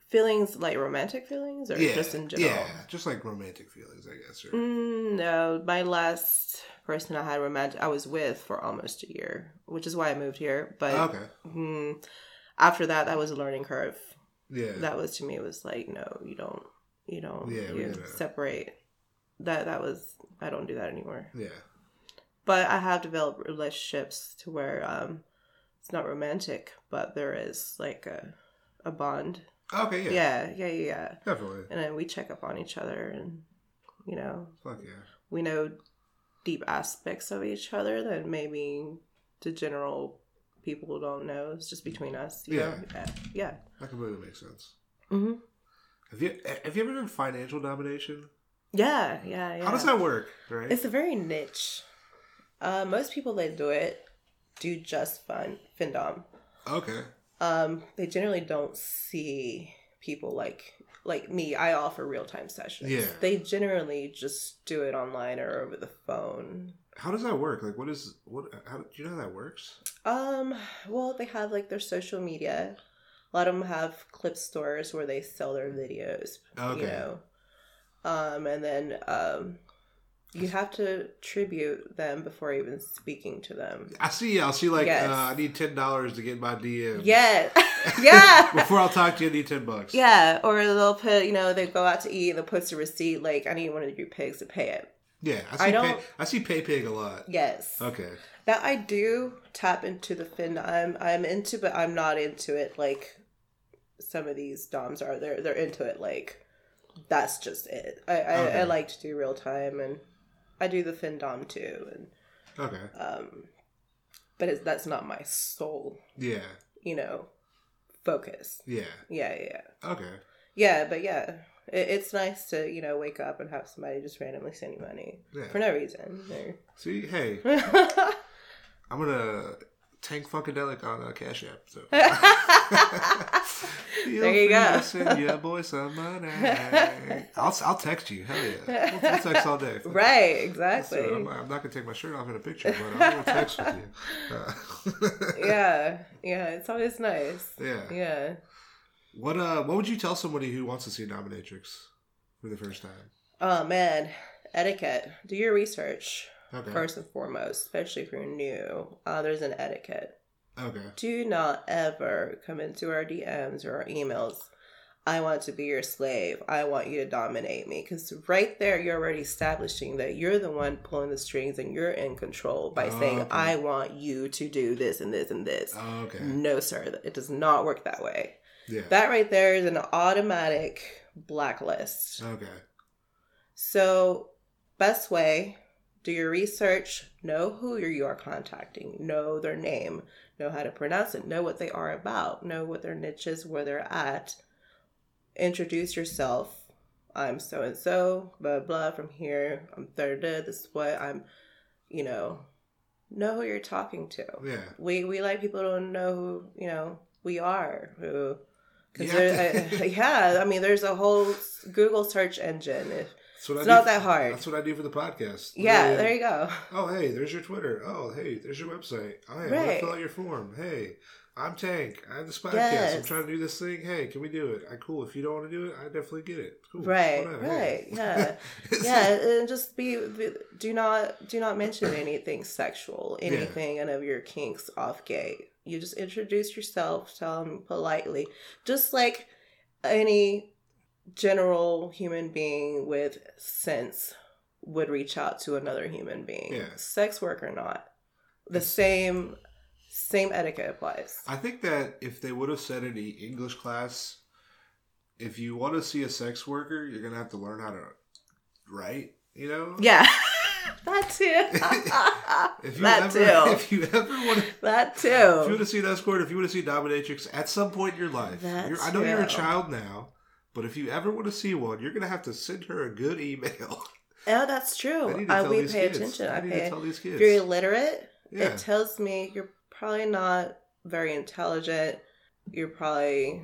feelings like romantic feelings, or yeah, just in general. yeah, just like romantic feelings, I guess. Or, Mm, no, my last person I had romantic, I was with for almost a year, which is why I moved here. But okay, mm, after that, that was a learning curve. yeah, That was to me it was like, no, you don't, you don't, Yeah, you separate. That that was I don't do that anymore. yeah, but I have developed relationships to where um, it's not romantic, but there is like a a bond. okay, yeah, Yeah, yeah, yeah, yeah. definitely. And then we check up on each other, and you know, Fuck yeah, we know deep aspects of each other that maybe the general people don't know. It's just between us. You Yeah. know? yeah, yeah. that completely makes sense. hmm Have you have you ever done financial domination? Yeah, yeah, yeah. How does that work? Right? It's a very niche. Uh, most people that do it do just fun findom. okay, um they generally don't see people like like me i offer real-time sessions Yeah. they generally just do it online or over the phone how does that work? Like, what is what? How do you know how that works? um well they have like their social media a lot of them have clip stores where they sell their videos Okay, you know um and then um you have to tribute them before even speaking to them I see. I'll see. Like, Yes. uh, I need ten dollars to get my DM. yeah yeah Before I'll talk to you, I need ten bucks. Yeah, or they'll put, you know, they go out to eat and they'll post a receipt like, I need one of your pigs to pay it. Yeah, I see. I pay, don't- I see pay pig a lot. Yes. Okay. That I do tap into the fin I'm I'm into, but I'm not into it like some of these DOMs are. They're they're into it like that's just it. I, I, Okay. I like to do real time and I do the fin dom too and Okay. um but it's, that's not my sole, Yeah. you know, focus. Yeah. Yeah, yeah. Okay. Yeah, but yeah, it, it's nice to you know wake up and have somebody just randomly send you money Yeah. for no reason. See, hey, I'm gonna tank Funkadelic on uh, Cash App. So. There you go. to Send your boy some money. I'll I'll text you. Hell yeah. We'll, we'll text all day. right, exactly. I'm, I'm not gonna take my shirt off in a picture, but I'm gonna text with you. Uh, yeah, yeah, it's always nice. yeah. Yeah. What uh? What would you tell somebody who wants to see Dominatrix for the first time? Oh man, etiquette. Do your research Okay. first and foremost, especially if you're new. Uh, there's an etiquette. Okay. Do not ever come into our DMs or our emails. I want to be your slave. I want you to dominate me. Because right there, you're already establishing that you're the one pulling the strings and you're in control by Oh, saying, okay. I want you to do this and this and this. Oh, okay. No, sir. It does not work that way. Yeah. That right there is an automatic blacklist. Okay. So, best way, do your research, know who you are contacting, know their name, know how to pronounce it, know what they are about, know what their niche is, where they're at. Introduce yourself. I'm so and so, blah blah from here. I'm third. This is what I'm, you know, know who you're talking to. Yeah. We we like people to know who you know we are. Who, Yeah. I- yeah, I mean, there's a whole Google search engine. If That's what it's I not do. that hard. That's what I do for the podcast. Yeah, there you go. Oh, hey, there's your Twitter. Oh, hey, there's your website. Oh, hey, I'm Right. gonna fill out your form. Hey, I'm Tank. I have this podcast. I'm trying to do this thing. Hey, can we do it? I cool. If you don't want to do it, I definitely get it. Cool. Right, Whatever. right, Hey. yeah. yeah, and just be, be do not do not mention anything sexual, anything any of your kinks off gate. You just introduce yourself, tell them politely, just like any general human being with sense would reach out to another human being, Yeah. sex work or not. The same same etiquette applies. I think that if they would have said in the English class, if you want to see a sex worker, you're gonna have to learn how to write. You know. yeah, that too. If you that ever, too. if you ever want to, that if you want to see that escort, if you want to see dominatrix, at some point in your life, I know you're a child now, but if you ever want to see one, you're gonna have to send her a good email. Yeah, that's I true. need to I, tell we these pay kids. attention. I I need pay. to tell these kids. If you're illiterate, yeah, it tells me you're probably not very intelligent. You're probably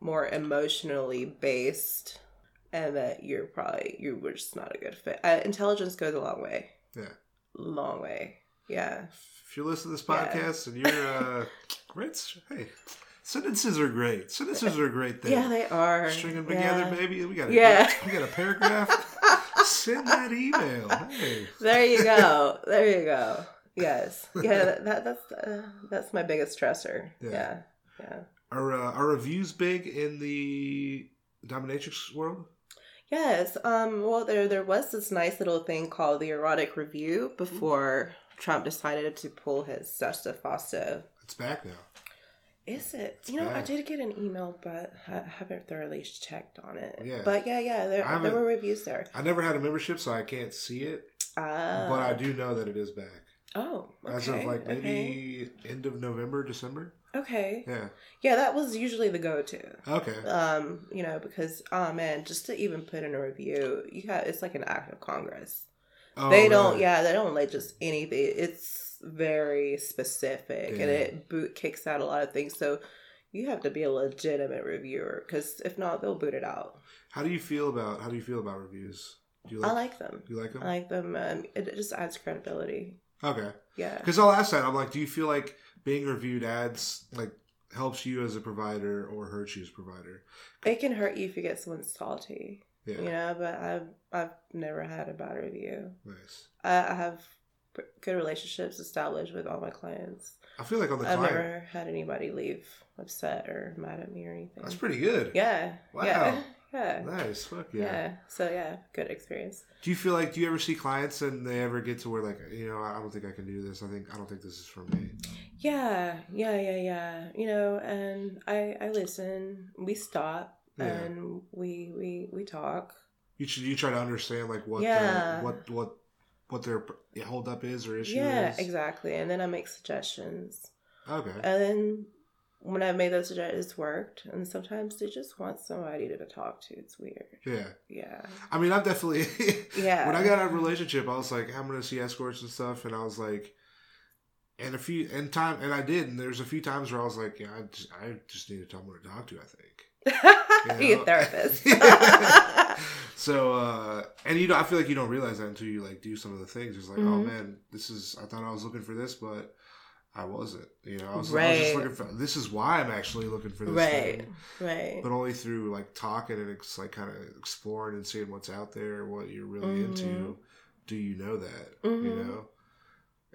more emotionally based, and that you're probably you were just not a good fit. Uh, intelligence goes a long way. Yeah. long way. Yeah, if you listen to this Yeah. podcast and you're uh, great, hey, sentences are great. Sentences are a great thing. yeah, they are. String them Yeah. together, baby. We got a, Yeah. we got a paragraph. Send that email. Hey. There you go. There you go. Yes. Yeah. That, that that's uh, that's my biggest stressor. Yeah. Yeah. Yeah. Are uh, are reviews big in the dominatrix world? Yes. Um. Well, there there was this nice little thing called the erotic review before Trump decided to pull his Sesta Fosta. It's back now. Is it? You know, I did get an email, but I haven't thoroughly checked on it. Yeah. But yeah, yeah, there, there were reviews there. I never had a membership, so I can't see it. Ah. But I do know that it is back. Oh. Okay. As of like okay. maybe end of November, December. Okay. Yeah. Yeah, that was usually the go-to. Okay. Um, you know, because oh man, just to even put in a review, you got it's like an act of Congress. Oh, they don't, yeah, they don't like just anything. It's very specific, and it boot kicks out a lot of things. So you have to be a legitimate reviewer, because if not, they'll boot it out. How do you feel about how do you feel about reviews? Do you I like? like them. do you like them? I like them. Um, it it just adds credibility. okay. Yeah. Because I'll ask that. I'm like, do you feel like being reviewed adds like helps you as a provider or hurts you as a provider? It can hurt you if you get someone salty, Yeah. you know. But I've I've never had a bad review. Nice. I, I have good relationships established with all my clients. I feel like on the I've client, never had anybody leave upset or mad at me or anything. that's pretty good. Yeah. Wow. Yeah. Yeah. Nice. Fuck yeah. yeah. So yeah, good experience. Do you feel like do you ever see clients and they ever get to where like you know I don't think I can do this. I think I don't think this is for me. Yeah. Yeah. Yeah. Yeah. You know, and I I listen. We stop Yeah. and we we we talk. You should you try to understand like what Yeah. the, what what what their hold up is or issue Yeah. is. Exactly. And then I make suggestions. Okay. And then when I've made those suggestions, it's worked. And sometimes they just want somebody to talk to. It's weird. Yeah. Yeah. I mean, I've definitely. Yeah. when I got out of a relationship, I was like, I'm gonna see escorts and stuff, and I was like, and a few and time, and I did, and there's a few times where I was like, yeah, I just, I just need to tell someone to talk to. I think. Be You a therapist. so, uh, and you know, I feel like you don't realize that until you like do some of the things. It's like, oh Mhm. man, this is. I thought I was looking for this, but I wasn't. You know, I was, I was Right. just looking for. This is why I'm actually looking for this right. thing. Right. But only through like talking and it's like kind of exploring and seeing what's out there, what you're really Mhm. into. Do you know that? You Mhm. know.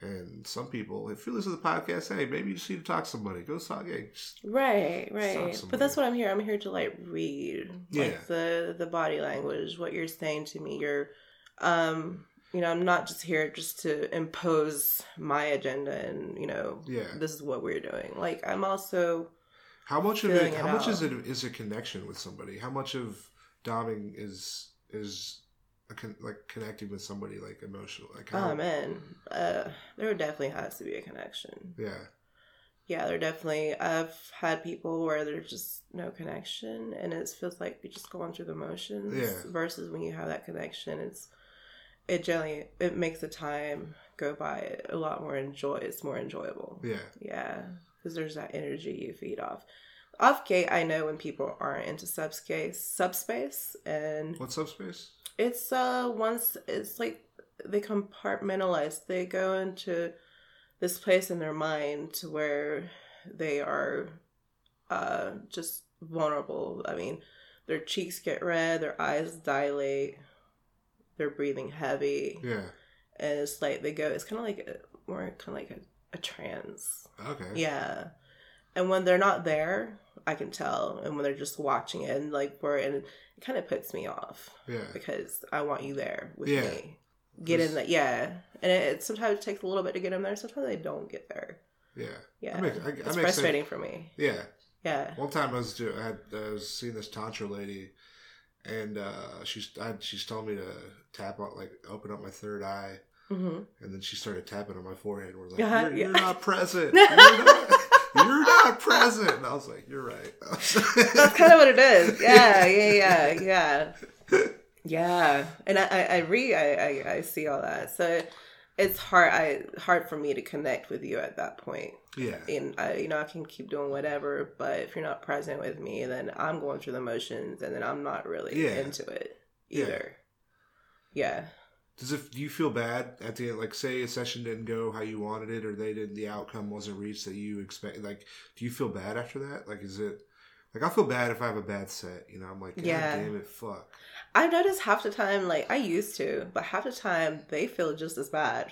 And some people, if you listen to the podcast, hey, maybe you just need to talk to somebody. Go talk. Hey, Right, right. But that's what I'm here. I'm here to like read Yeah. like the the body language, what you're saying to me. You're um you know, I'm not just here just to impose my agenda and, you know, yeah. this is what we're doing. Like I'm also How much of it? it How much is it? Is a connection with somebody? How much of doming is is con- like connecting with somebody like emotional? Like how? oh man, uh there definitely has to be a connection. Yeah. Yeah, there definitely I've had people where there's just no connection and it feels like you're just going through the motions Yeah. versus when you have that connection it's it generally it makes the time go by a lot more enjoy it's more enjoyable. Yeah. Yeah, because there's that energy you feed off. Off gate, I know when people aren't into subspace, subspace, and What's subspace? It's uh once it's like they compartmentalize. They go into this place in their mind where they are uh, just vulnerable. I mean, their cheeks get red, their eyes dilate, they're breathing heavy, Yeah. and it's like they go. It's kind of like a, more kind of like a, a trance. Okay. Yeah. And when they're not there, I can tell. And when they're just watching it and like for and it kind of puts me off Yeah. because I want you there with Yeah. me. Get in that, yeah. And it, it sometimes takes a little bit to get them there. Sometimes they don't get there. Yeah. Yeah, That makes- I- it's makes frustrating for me. Yeah. Yeah. One time I was I had I was seeing this tantra lady, and uh, she's I, she's telling me to tap on like open up my third eye, hmm and then she started tapping on my forehead. and We're like, Uh-huh, you're, you're not present. You're not, you're not present. And I was like, you're right. That's kind of what it is. Yeah, yeah, yeah, yeah. Yeah. And I, I, I read, I, I, I see all that. So it's hard, I hard for me to connect with you at that point. yeah. and I, you know, I can keep doing whatever, but if you're not present with me, then I'm going through the motions, and then I'm not really Yeah. into it Yeah. either. Yeah. Does it? Do you feel bad at the end? Like, say a session didn't go how you wanted it, or they didn't, the outcome wasn't reached that you expect. Like, do you feel bad after that? Like, is it? Like, I feel bad if I have a bad set. You know, I'm like, Yeah. damn it, fuck. I notice half the time, like I used to, but half the time they feel just as bad,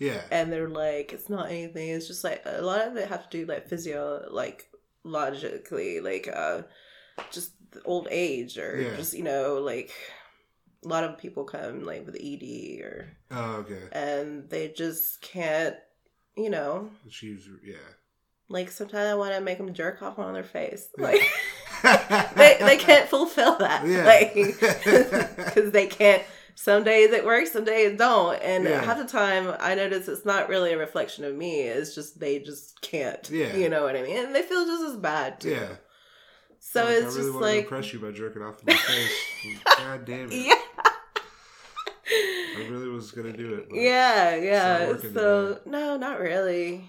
Yeah. and they're like, it's not anything. It's just like a lot of it have to do like physio, like logically, like uh, just old age or Yeah. just you know like a lot of people come like with ED or Oh, okay. and they just can't, you know, She's yeah. like sometimes I want to make them jerk off on their face, Yeah. like they they can't fulfill that, Yeah. like because they can't. Some days it works, some days it don't, and Yeah. half the time I notice it's not really a reflection of me. It's just they just can't. Yeah. you know what I mean, and they feel just as bad too. Yeah. So Like, it's I really just wanted to like impress you by jerking off in my face. God damn it! yeah. I really was gonna do it. Yeah, yeah. So today. no, not really.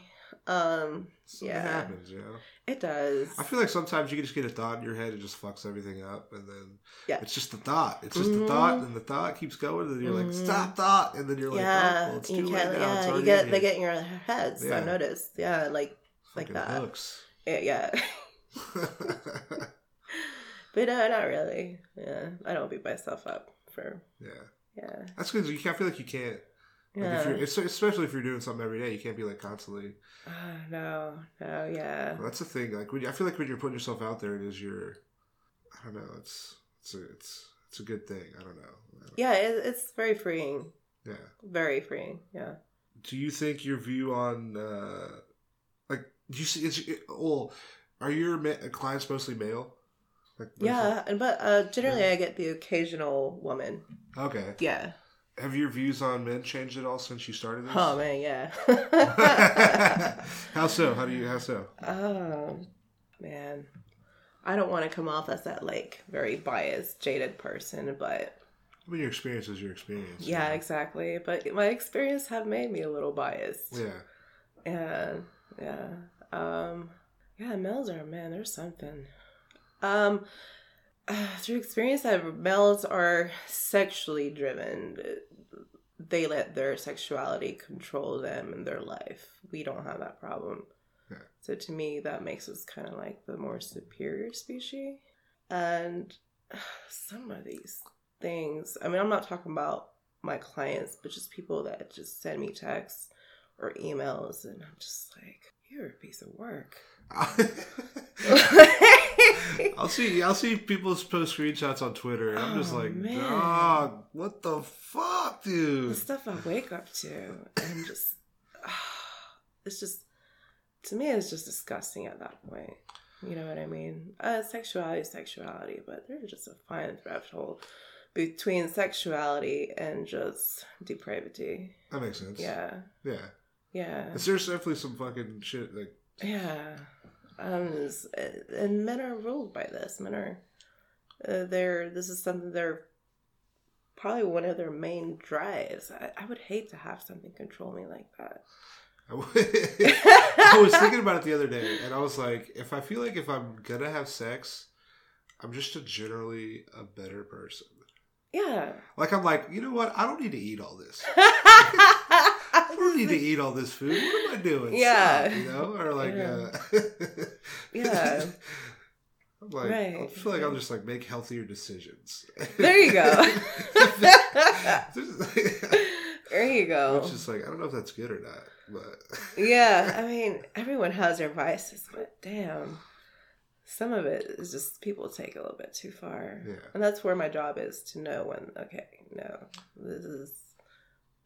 Um, something yeah. happens, you know. it does. I feel like sometimes you can just get a thought in your head and just fucks everything up, and then Yeah. it's just the thought. It's just the Mhm. thought, and the thought keeps going, and then you're like, Mhm. "Stop thought," and then you're like, yeah, "Oh, well, it's you too late now. Yeah, it's you already get they get in your heads. Yeah. I've noticed. Yeah, like like that. hooks. Yeah, yeah. but no, not really. Yeah, I don't beat myself up for. yeah, Yeah, that's good. You can't feel like you can't. Like yeah. if you're, especially if you're doing something every day, you can't be like constantly. Ah, no, no, yeah. Well, that's the thing. Like when you, I feel like when you're putting yourself out there, it is your. I don't know. It's it's a, it's it's a good thing. I don't know. I don't- Yeah, it, it's very freeing. Yeah. Very freeing. Yeah. Do you think your view on uh like do you see? Is it, well, are your ma- clients mostly male? Like, Yeah, and but uh, generally I get the occasional woman. Okay. Yeah. Have your views on men changed at all since you started this? Oh man, yeah. how so? How do you? How so? Oh man, I don't want to come off as that like very biased, jaded person, but I mean, your experience is your experience. yeah, know? exactly. But my experience have made me a little biased. Yeah. And yeah, um, yeah, males are man. There's something. Um, through experience, that males are sexually driven. They let their sexuality control them in their life. We don't have that problem. Yeah. So to me, that makes us kind of like the more superior species. And some of these things, I mean, I'm not talking about my clients, but just people that just send me texts or emails, and I'm just like, you're a piece of work. I'll see. I'll see people post screenshots on Twitter, and I'm just Oh, like, man. dog, what the fuck, dude? the stuff I wake up to, and just, it's just, to me, it's just disgusting at that point. You know what I mean? Uh, sexuality is sexuality, but there's just a fine threshold between sexuality and just depravity. That makes sense. Yeah, Yeah. yeah. There's definitely some fucking shit. Like, Yeah. Um, and men are ruled by this. Men are, uh, they're, this is something they're probably one of their main drives. I, I would hate to have something control me like that. I I was thinking about it the other day, and I was like, if I feel like if I'm gonna have sex, I'm just a generally a better person. Yeah. Like I'm like, you know what? I don't need to eat all this. I don't need to eat all this food. What am I doing? Yeah. Stop, you know, or like, Yeah. uh, Yeah. I'm like, I feel like I'll just like make healthier decisions. There you go. There you go. It's just like I don't know if that's good or not, but yeah, I mean, everyone has their vices, but damn, some of it is just people take a little bit too far. Yeah. And that's where my job is to know when, okay, no, this is,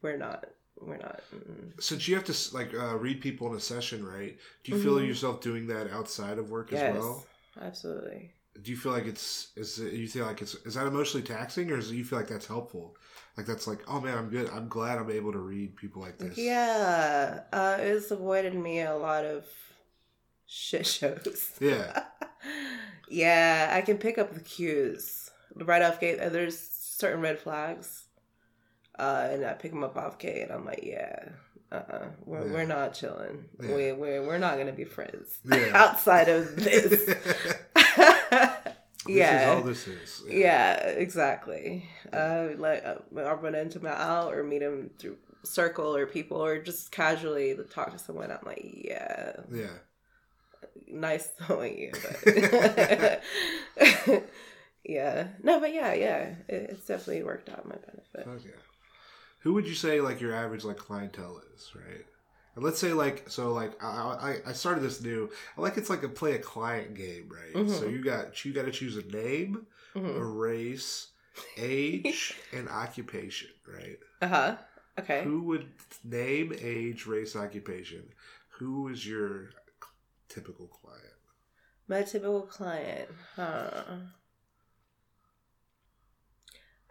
we're not, we're not. mm. since you have to like uh, read people in a session, right? Do you feel Mhm. yourself doing that outside of work Yes, as well? absolutely. Do you feel like it's is it, you feel like it's is that emotionally taxing, or do you feel like that's helpful? Like that's like, oh man, I'm good. I'm glad I'm able to read people like this. Yeah, uh, it's avoided me a lot of shit shows. Yeah. yeah, I can pick up the cues right off gate. There's certain red flags, uh, and I pick them up off gate, and I'm like, yeah, uh-uh, we're Yeah. we're not chilling. Yeah. We we're we're not gonna be friends Yeah. outside of this. This yeah. is all this is. Yeah, exactly. Uh, like uh, I'll run into my out or meet him through circle or people or just casually talk to someone. I'm like, yeah, Yeah. nice knowing you, but yeah, no, but yeah, yeah, it, it's definitely worked out my benefit. Fuck yeah. Who would you say like your average like clientele is, right? And let's say like so like I I, I started this new. I like it's like a play a client game, right? So Mhm. you got you got to choose a name, a hmm race, age, and occupation, right? Uh huh. Okay. Who would name, age, race, occupation? Who is your typical client? My typical client, huh?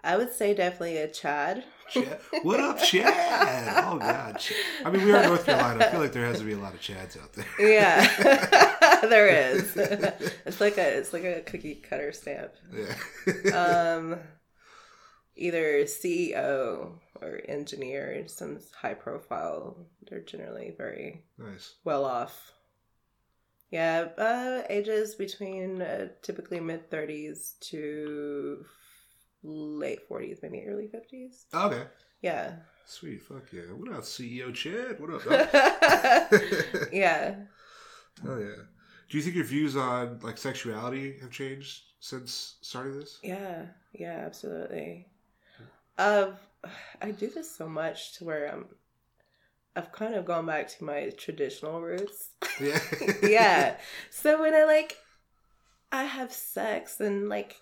I would say definitely a Chad. Chad. What up, Chad? Oh God, Chad. I mean, we are in North Carolina. I feel like there has to be a lot of Chads out there. Yeah, there is. it's like a it's like a cookie cutter stamp. yeah. Um, either CEO or engineer, some high profile. They're generally very nice. well off. Yeah, uh, ages between uh, typically mid thirties to late forties, maybe early fifties. Okay. Yeah, Sweet. Fuck yeah. What up, CEO Chad? What up? yeah. Hell yeah. Do you think your views on like sexuality have changed since starting this? Yeah, yeah, absolutely. Uh, I do this so much to where I'm, I've kind of gone back to my traditional roots. Yeah. yeah. So when I like, I have sex and like,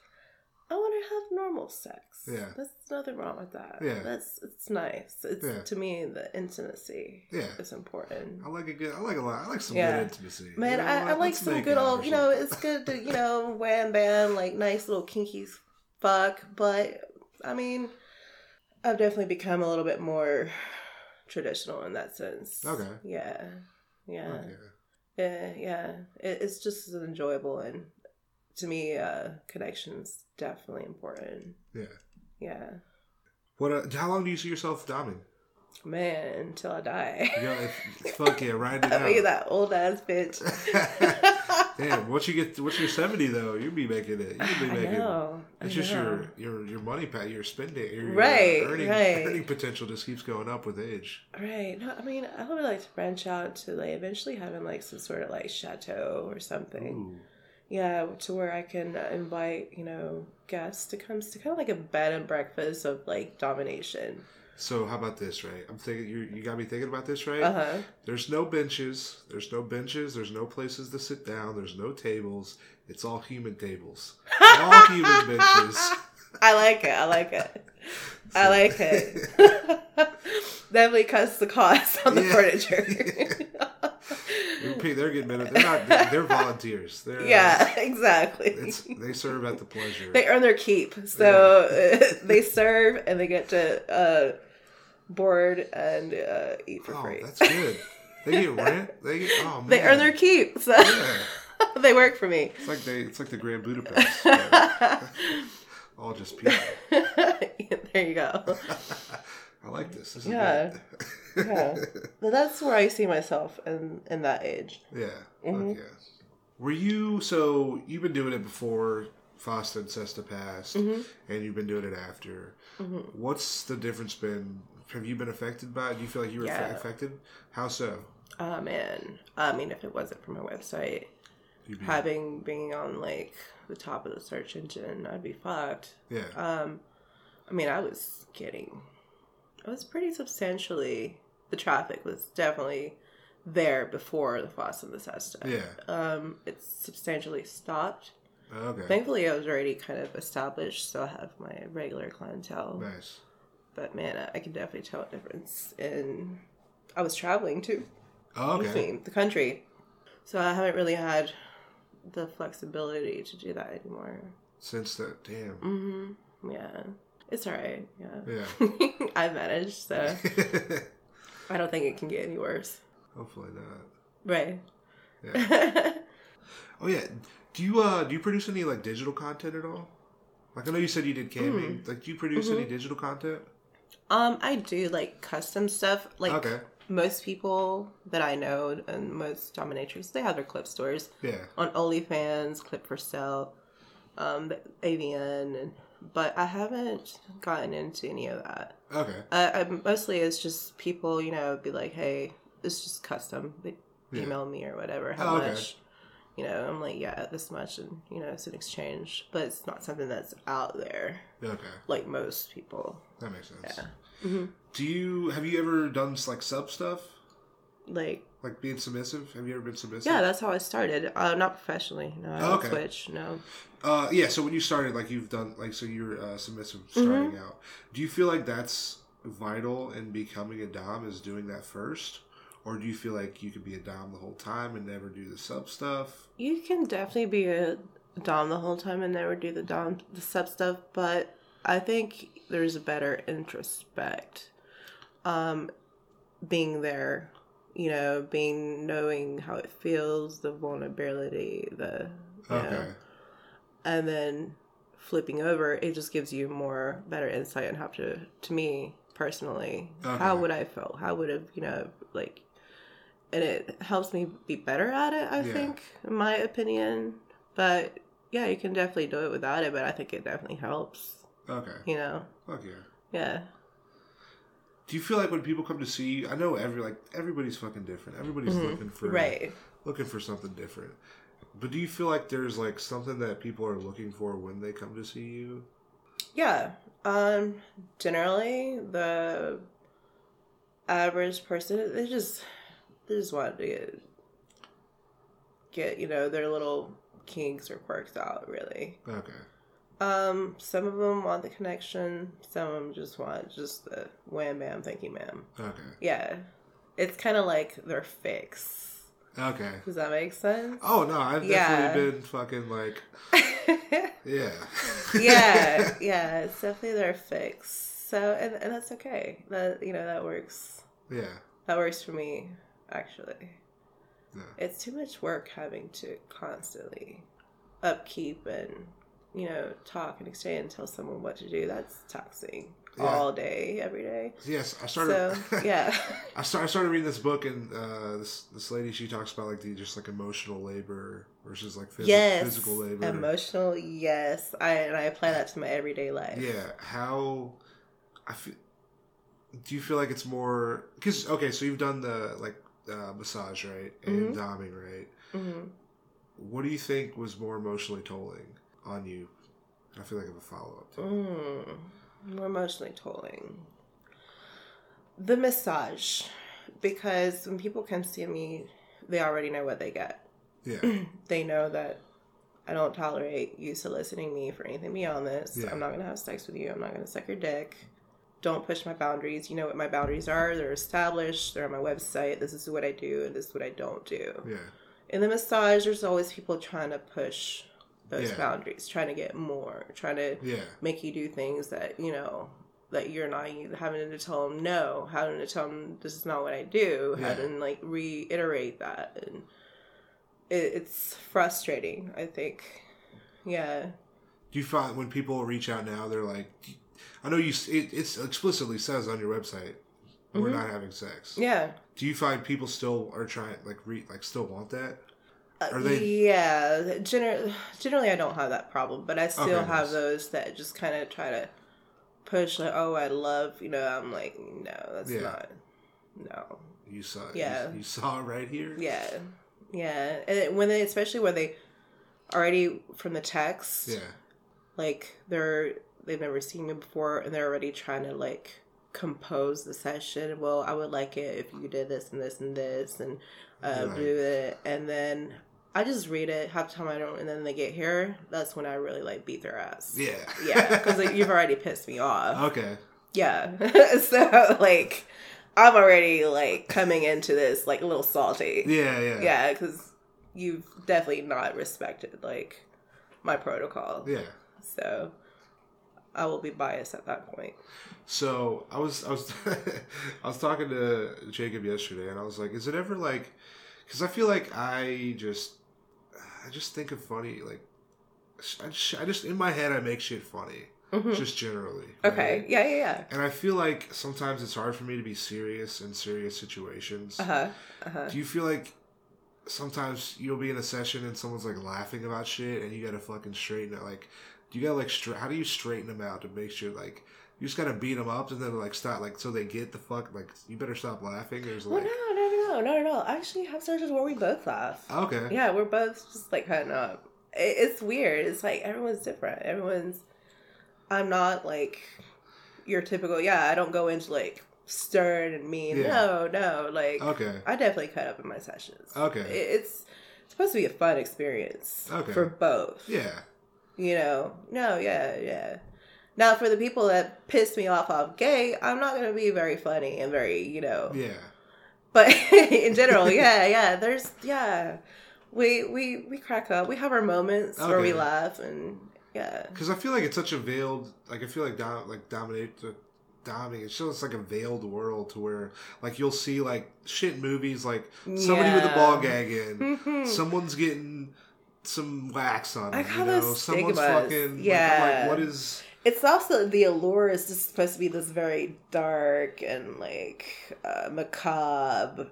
I want to have normal sex. Yeah. There's nothing wrong with that. Yeah. That's it's nice. It's Yeah. to me the intimacy Yeah. is important. I like a good. I like a lot. I like some Yeah. good intimacy. Man, You know I, I like some good old, you know, it's good to, you know, wham bam, like nice little kinky fuck. But I mean, I've definitely become a little bit more traditional in that sense. Okay. Yeah. Yeah. Yeah. Yeah. Yeah. It, it's just as enjoyable. And to me, uh, connection's definitely important. Yeah. Yeah. What? Uh, how long do you see yourself doming? Man, until I die. Know, if, fuck yeah, ride it I'll be that old ass bitch. Damn, once you get once you're seventy though, you'll be making it. You'll be I making. know. I It's just know. your your your money pat your spending your, your Right, earning right. earning potential just keeps going up with age. Right. No, I mean, I would like to branch out to like eventually having like some sort of like chateau or something. Ooh. Yeah, to where I can uh, invite you know guests to come to kind of like a bed and breakfast of like domination. So how about this, right? I'm thinking you you got me thinking about this, right? Uh huh. There's no benches. There's no benches. There's no places to sit down. There's no tables. It's all human tables. All human benches. I like it. I like it. I like it. Definitely cuts the cost on the Yeah. furniture. They're getting minute. They're not. They're volunteers. They're, uh, yeah, exactly. it's they serve at the pleasure. they earn their keep, so uh, they serve and they get to uh, board and uh, eat for oh, free. that's good. They get rent. They get. Oh man. They earn their keep, so Yeah. they work for me. It's like they. It's like the Grand Budapest. All just people. there you go. I like this. This is Yeah. Yeah. But that's where I see myself in in that age. Yeah. Mhm. Fuck. Were you so you've been doing it before Fosta and Sesta passed, Mhm. and you've been doing it after. Mhm. What's the difference been have you been affected by it? Do you feel like you were Yeah. affected? How so? Oh man. I mean, if it wasn't for my website, having being on like the top of the search engine, I'd be fucked. yeah. Um, I mean, I was getting, I was pretty substantially. The traffic was definitely there before the Foss and the Sesta. yeah. Um, it's substantially stopped. Okay. Thankfully, I was already kind of established, so I have my regular clientele. nice. But man, I- can definitely tell a difference. In I was traveling too, Oh, okay. the country, so I haven't really had the flexibility to do that anymore. Since that, damn. hmm Yeah, it's alright. Yeah, Yeah. I managed, so I don't think it can get any worse. Hopefully not. Right. Yeah. Oh yeah. Do you uh do you produce any like digital content at all? Like I know you said you did camming. Like do you produce any digital content? um, I do like custom stuff. Like Okay. Most people that I know and most dominatrix, they have their clip stores. Yeah. on OnlyFans, Clip for Sale, um, AVN, and but I haven't gotten into any of that. Okay. Uh, I, mostly it's just people, you know, be like, hey, it's just custom. They Yeah. email me or whatever, how Oh, okay. much. You know, I'm like, yeah, this much, and you know, it's an exchange, but it's not something that's out there Okay. like most people. That makes sense. Yeah. Hmm Do you have you ever done like sub stuff? Like, Like being submissive? Have you ever been submissive? yeah, that's how I started. Uh, not professionally. No, I Oh, okay. Twitch. No. Uh, yeah. So when you started, like you've done, like so you're uh, submissive Mm-hmm. starting out. Do you feel like that's vital in becoming a dom? Is doing that first, or do you feel like you could be a dom the whole time and never do the sub stuff? You can definitely be a dom the whole time and never do the dom the sub stuff, but I think there's a better introspect. Um, being there, you know, being knowing how it feels, the vulnerability, the Okay. know, and then flipping over, it just gives you more better insight on how to. To me personally, how would I feel? How would have you know like and it helps me be better at it i Yeah. think in my opinion but yeah you can definitely do it without it but i think it definitely helps Okay. you know Fuck yeah. yeah Do you feel like when people come to see you, I know every like everybody's fucking different. Everybody's looking for Mm-hmm. right looking for something different. But do you feel like there's like something that people are looking for when they come to see you? yeah um generally the average person they just they just want to get get you know their little kinks or quirks out really Okay. Um some of them want the connection some of them just want just the wham bam thank you ma'am Okay. Yeah. It's kind of like their fix. Okay. Does that make sense? Oh no, I've Yeah. definitely been fucking like yeah. yeah, yeah, it's definitely their fix. So, and, and that's okay. That, you know, that works. yeah. That works for me, actually. Yeah. It's too much work having to constantly upkeep and, you know, talk and explain and tell someone what to do. That's taxing Yeah. all day, every day. Yes, I started. So, yeah. I started, I started reading this book, and uh, this this lady she talks about like the just like emotional labor versus like phys- yes. physical labor. Emotional, yes. I and I apply that to my everyday life. Yeah, how I feel. Do you feel like it's more because okay, so you've done the like uh, massage right and Mhm. doming right. hmm What do you think was more emotionally tolling on you? I feel like I have a follow up. Mm, more emotionally tolling. The massage, because when people come see me, they already know what they get. Yeah, They know that I don't tolerate you soliciting me for anything beyond this. Yeah. I'm not gonna have sex with you. I'm not gonna suck your dick. Don't push my boundaries. You know what my boundaries are. They're established. They're on my website. This is what I do, and this is what I don't do. yeah, In the massage, there's always people trying to push those Yeah. boundaries, trying to get more, trying to yeah, make you do things that you know that you're not having to tell them no having to tell them this is not what i do Yeah. having like reiterate that and it, it's frustrating i think yeah Do you find when people reach out now, they're like, I know you. It it's explicitly says on your website, we're Mhm. not having sex. yeah Do you find people still are trying like re like still want that? Uh, Are they- yeah gener- generally i don't have that problem but i still Okay, have nice. those that just kind of try to push like, oh, I love, you know, I'm like, no, that's Yeah. not, no, You saw it. Yeah. You, you saw it right here. yeah, yeah, and when they, especially when they already from the text, Yeah. like they're they've never seen me before, and they're already trying to like compose the session. Well, I would like it if you did this and this and this, and uh, Right. do it, and then. I just read it half the time I don't, and then they get here. That's when I really like beat their ass. Yeah. yeah, because like, you've already pissed me off. okay. Yeah. so like I'm already like coming into this like a little salty. Yeah. Yeah. Yeah, because you've definitely not respected like my protocol. Yeah. So I will be biased at that point. So I was I was I was talking to Jacob yesterday, and I was like, "Is it ever like?" Because I feel like I just I just think of funny like I just, I just in my head I make shit funny Mhm. just generally. Okay. right? Yeah, yeah, yeah. And I feel like sometimes it's hard for me to be serious in serious situations. Uh huh. Uh huh. Do you feel like sometimes you'll be in a session and someone's like laughing about shit and you gotta fucking straighten it? Like, do you gotta like, stra- how do you straighten them out to make sure like you just gotta beat them up and then like stop like so they get the fuck like you better stop laughing or is it Well, like no, no, no, no, no, no. I actually have sessions where we both laugh. Ah, okay Yeah, we're both just like cutting up. It's weird. It's like everyone's different. Everyone's. I'm not like your typical. Yeah, I don't go into like stern and mean. Yeah. No, no. Like okay I definitely cut up in my sessions. Okay. It- It's supposed to be a fun experience. Okay. For both. yeah You know. No. Yeah. Yeah. Now, for the people that piss me off off gay, I'm not gonna be very funny and very, you know, yeah but in general yeah yeah there's yeah. We we we crack up. We have our moments where we laugh and yeah. Because I feel like it's such a veiled like I feel like dom- like dominate the uh, doming it shows like a veiled world to where like you'll see like shit movies like somebody with a ball gag in. Someone's getting some wax on I it, you know? someone's fucking Yeah. I'm like what is it's also the allure is just supposed to be this very dark and like uh, macabre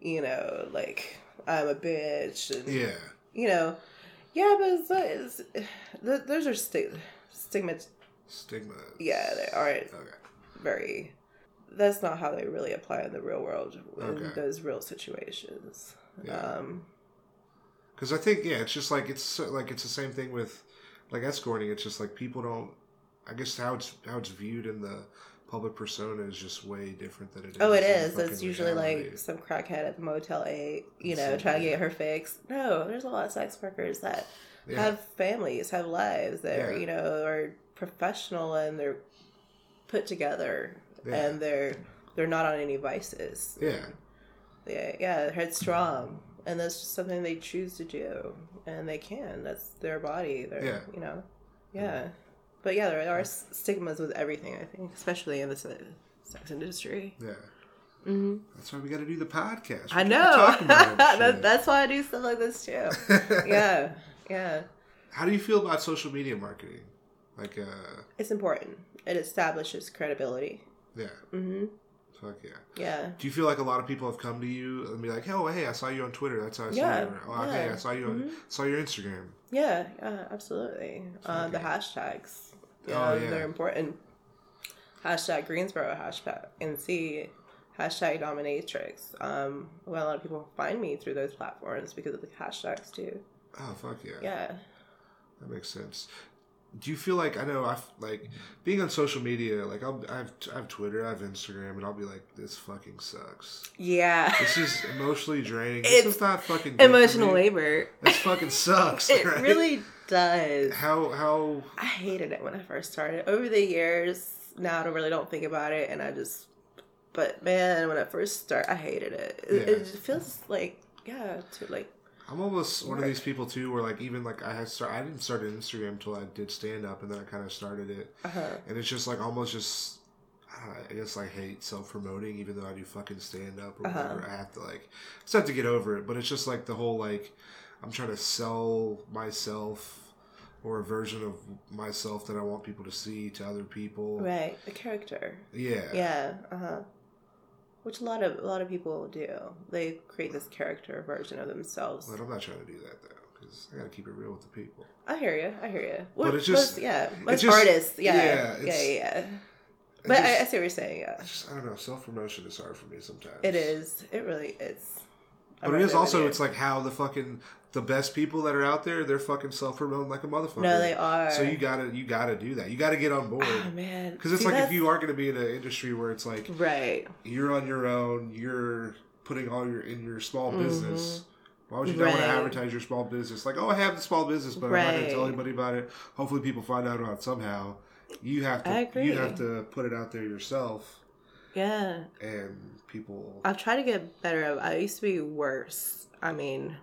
you know like i'm a bitch and yeah. you know. Yeah but it's, it's, th- those are sti- stigma stigma yeah they aren't okay. very that's not how they really apply in the real world in Okay. those real situations. Yeah. um because I think yeah it's just like it's so- like it's the same thing with like escorting it's just like people don't I guess how it's how it's viewed in the public persona is just way different than it is oh it is it's usually reality. like some crackhead at the motel 8 you know trying to get her fix no there's a lot of sex workers that yeah. have families have lives that are Yeah. you know are professional and they're put together Yeah. and they're they're not on any vices yeah yeah, yeah, they're headstrong, and that's just something they choose to do, and they can. That's their body. Yeah. you know, yeah. But yeah, there are stigmas with everything. I think, especially in the sex industry. yeah hmm that's why we got to do the podcast I know. keep talking about that, that's why I do stuff like this too. yeah, yeah. how do you feel about social media marketing like uh It's important. It establishes credibility. yeah Mm-hmm. fuck yeah Yeah. Do you feel like a lot of people have come to you and be like, "Oh, hey, I saw you on Twitter. That's how I saw you." Or, oh, hey. I saw you on Mhm. saw your Instagram. Yeah, yeah, absolutely. Uh, the hashtags, you Oh, yeah. they're important. Hashtag Greensboro, hashtag NC, hashtag Dominatrix. Um, well, a lot of people find me through those platforms because of the hashtags too. Oh, fuck yeah. Yeah. That makes sense. Do you feel like I know I've like being on social media? Like I'll, I have I have Twitter, I have Instagram, and I'll be like, "This fucking sucks. Yeah. This is emotionally draining. This It's is not fucking Emotional labor. This fucking sucks. It right? really does. How how I hated it when I first started. Over the years, now I don't really don't think about it, and I just. But man, when I first start, I hated it. It, Yeah. it just feels like yeah, to like I'm almost one of these people too, where like even like I had start I didn't start Instagram until I did stand up, and then I kind of started it, uh huh. and it's just like almost just. I don't know, I guess I hate self promoting, even though I do fucking stand up or Uh-huh. whatever. I have to like, I just have to get over it. But it's just like the whole like, I'm trying to sell myself or a version of myself that I want people to see to other people. Right, a character. Yeah. Yeah, uh huh. Which a lot of a lot of people do. They create this character version of themselves. But I'm not trying to do that though, because I got to keep it real with the people. I hear you. I hear you. But it's just- most, yeah, it's most just- artists. yeah, Yeah, yeah, yeah. But I, just- I see what you're saying. Yeah, I just I don't know. Self promotion is hard for me sometimes. it is. It really is. I'm But it is also it's like how the fucking the best people that are out there they're fucking self promoting like a motherfucker. no, they are. So you gotta you gotta do that. You gotta get on board. oh man, Because it's See, like if you are to be in an industry where it's like right, you're on your own, you're putting all your in your small business. Why would you not want to Mm-hmm. Advertise your small business? Like, oh, I have the small business, but I'm not going to tell anybody about it. Hopefully, people find out about it somehow. You have to. I agree. You have to put it out there yourself, yeah. and people. I've tried to get better. I used to be worse. I mean,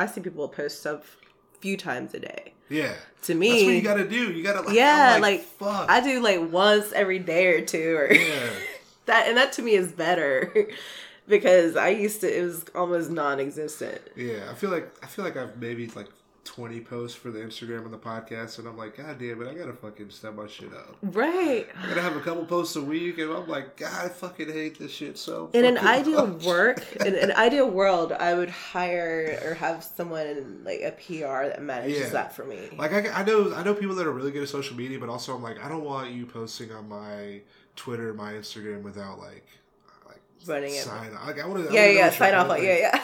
I see people post stuff a few times a day. yeah, To me, that's what you got to do. You got to. Like, Yeah, like, fuck. I do like once every day or two, or yeah, that, and that to me is better because I used to. It was almost non-existent. yeah. I feel like I feel like I've maybe like. 20 posts for the Instagram and the podcast, and I'm like, God damn it, I gotta fucking step my shit up. Right. I gotta have a couple posts a week, and I'm like, God, I fucking hate this shit so. In an ideal much." work, in an ideal world, I would hire or have someone like a PR that manages Yeah. that for me. like I, I know, I know people that are really good at social media, but also I'm like, I don't want you posting on my Twitter, my Instagram without like, like Running it. sign. Like, I want to. Yeah, yeah, sign off like yeah, yeah.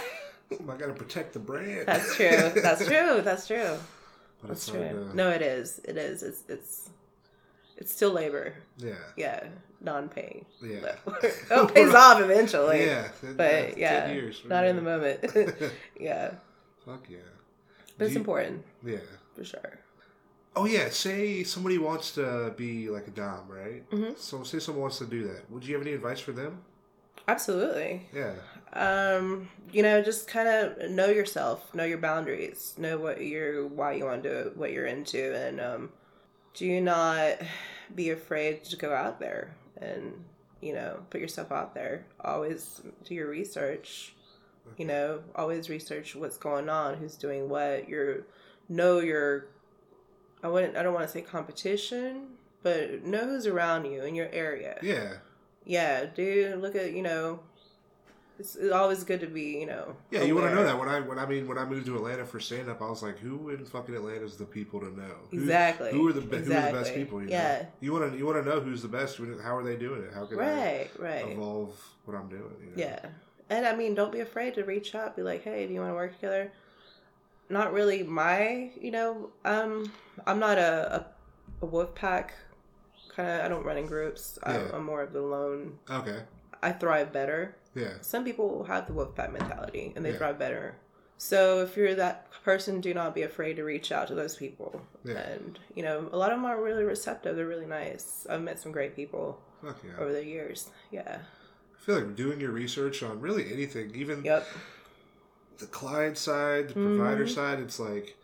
I gotta protect the brand. That's true. That's true. That's true. but That's hard true. to- No, it is. It is. It's it's it's still labor. Yeah, Yeah, non-paying. yeah, oh, it pays off eventually. yeah. But yeah, 10 years, not in the moment. yeah, Fuck yeah. but it's you- important Yeah. for sure. Oh yeah. Say somebody wants to be like a dom, right? Mhm. So say someone wants to do that. Would you have any advice for them? Absolutely. Yeah. Um, you know, just kind of know yourself, know your boundaries, know what you're, why you want to do it, what you're into, and um, do not be afraid to go out there and you know put yourself out there. Always do your research. You know, always research what's going on, who's doing what. Your know your. I wouldn't. I don't want to say competition, but know who's around you in your area Yeah. Yeah, dude, look at you know, it's, it's always good to be you know. Yeah, you want to know that when I when I mean when I moved to Atlanta for stand up, I was like, who in fucking Atlanta is the people to know? Who, Exactly. Who are the be- who are the best people? You Yeah. Know? You want to you want to know who's the best. How are they doing it? How can Right, I right. evolve what I'm doing? You know? Yeah, and I mean, don't be afraid to reach out. Be like, hey, do you want to work together? Not really my, you know, um, I'm not a a, a wolf pack kind of. I don't run in groups. I'm, Yeah. I'm more of the lone. Okay. I thrive better. Yeah. Some people have the wolf pack mentality and they Yeah. thrive better. So if you're that person, do not be afraid to reach out to those people. Yeah. And you know, a lot of them are really receptive. They're really nice. I've met some great people Fuck yeah. over the years. Yeah. I feel like doing your research on really anything, even Yep. the client side, the provider Mhm. side, it's like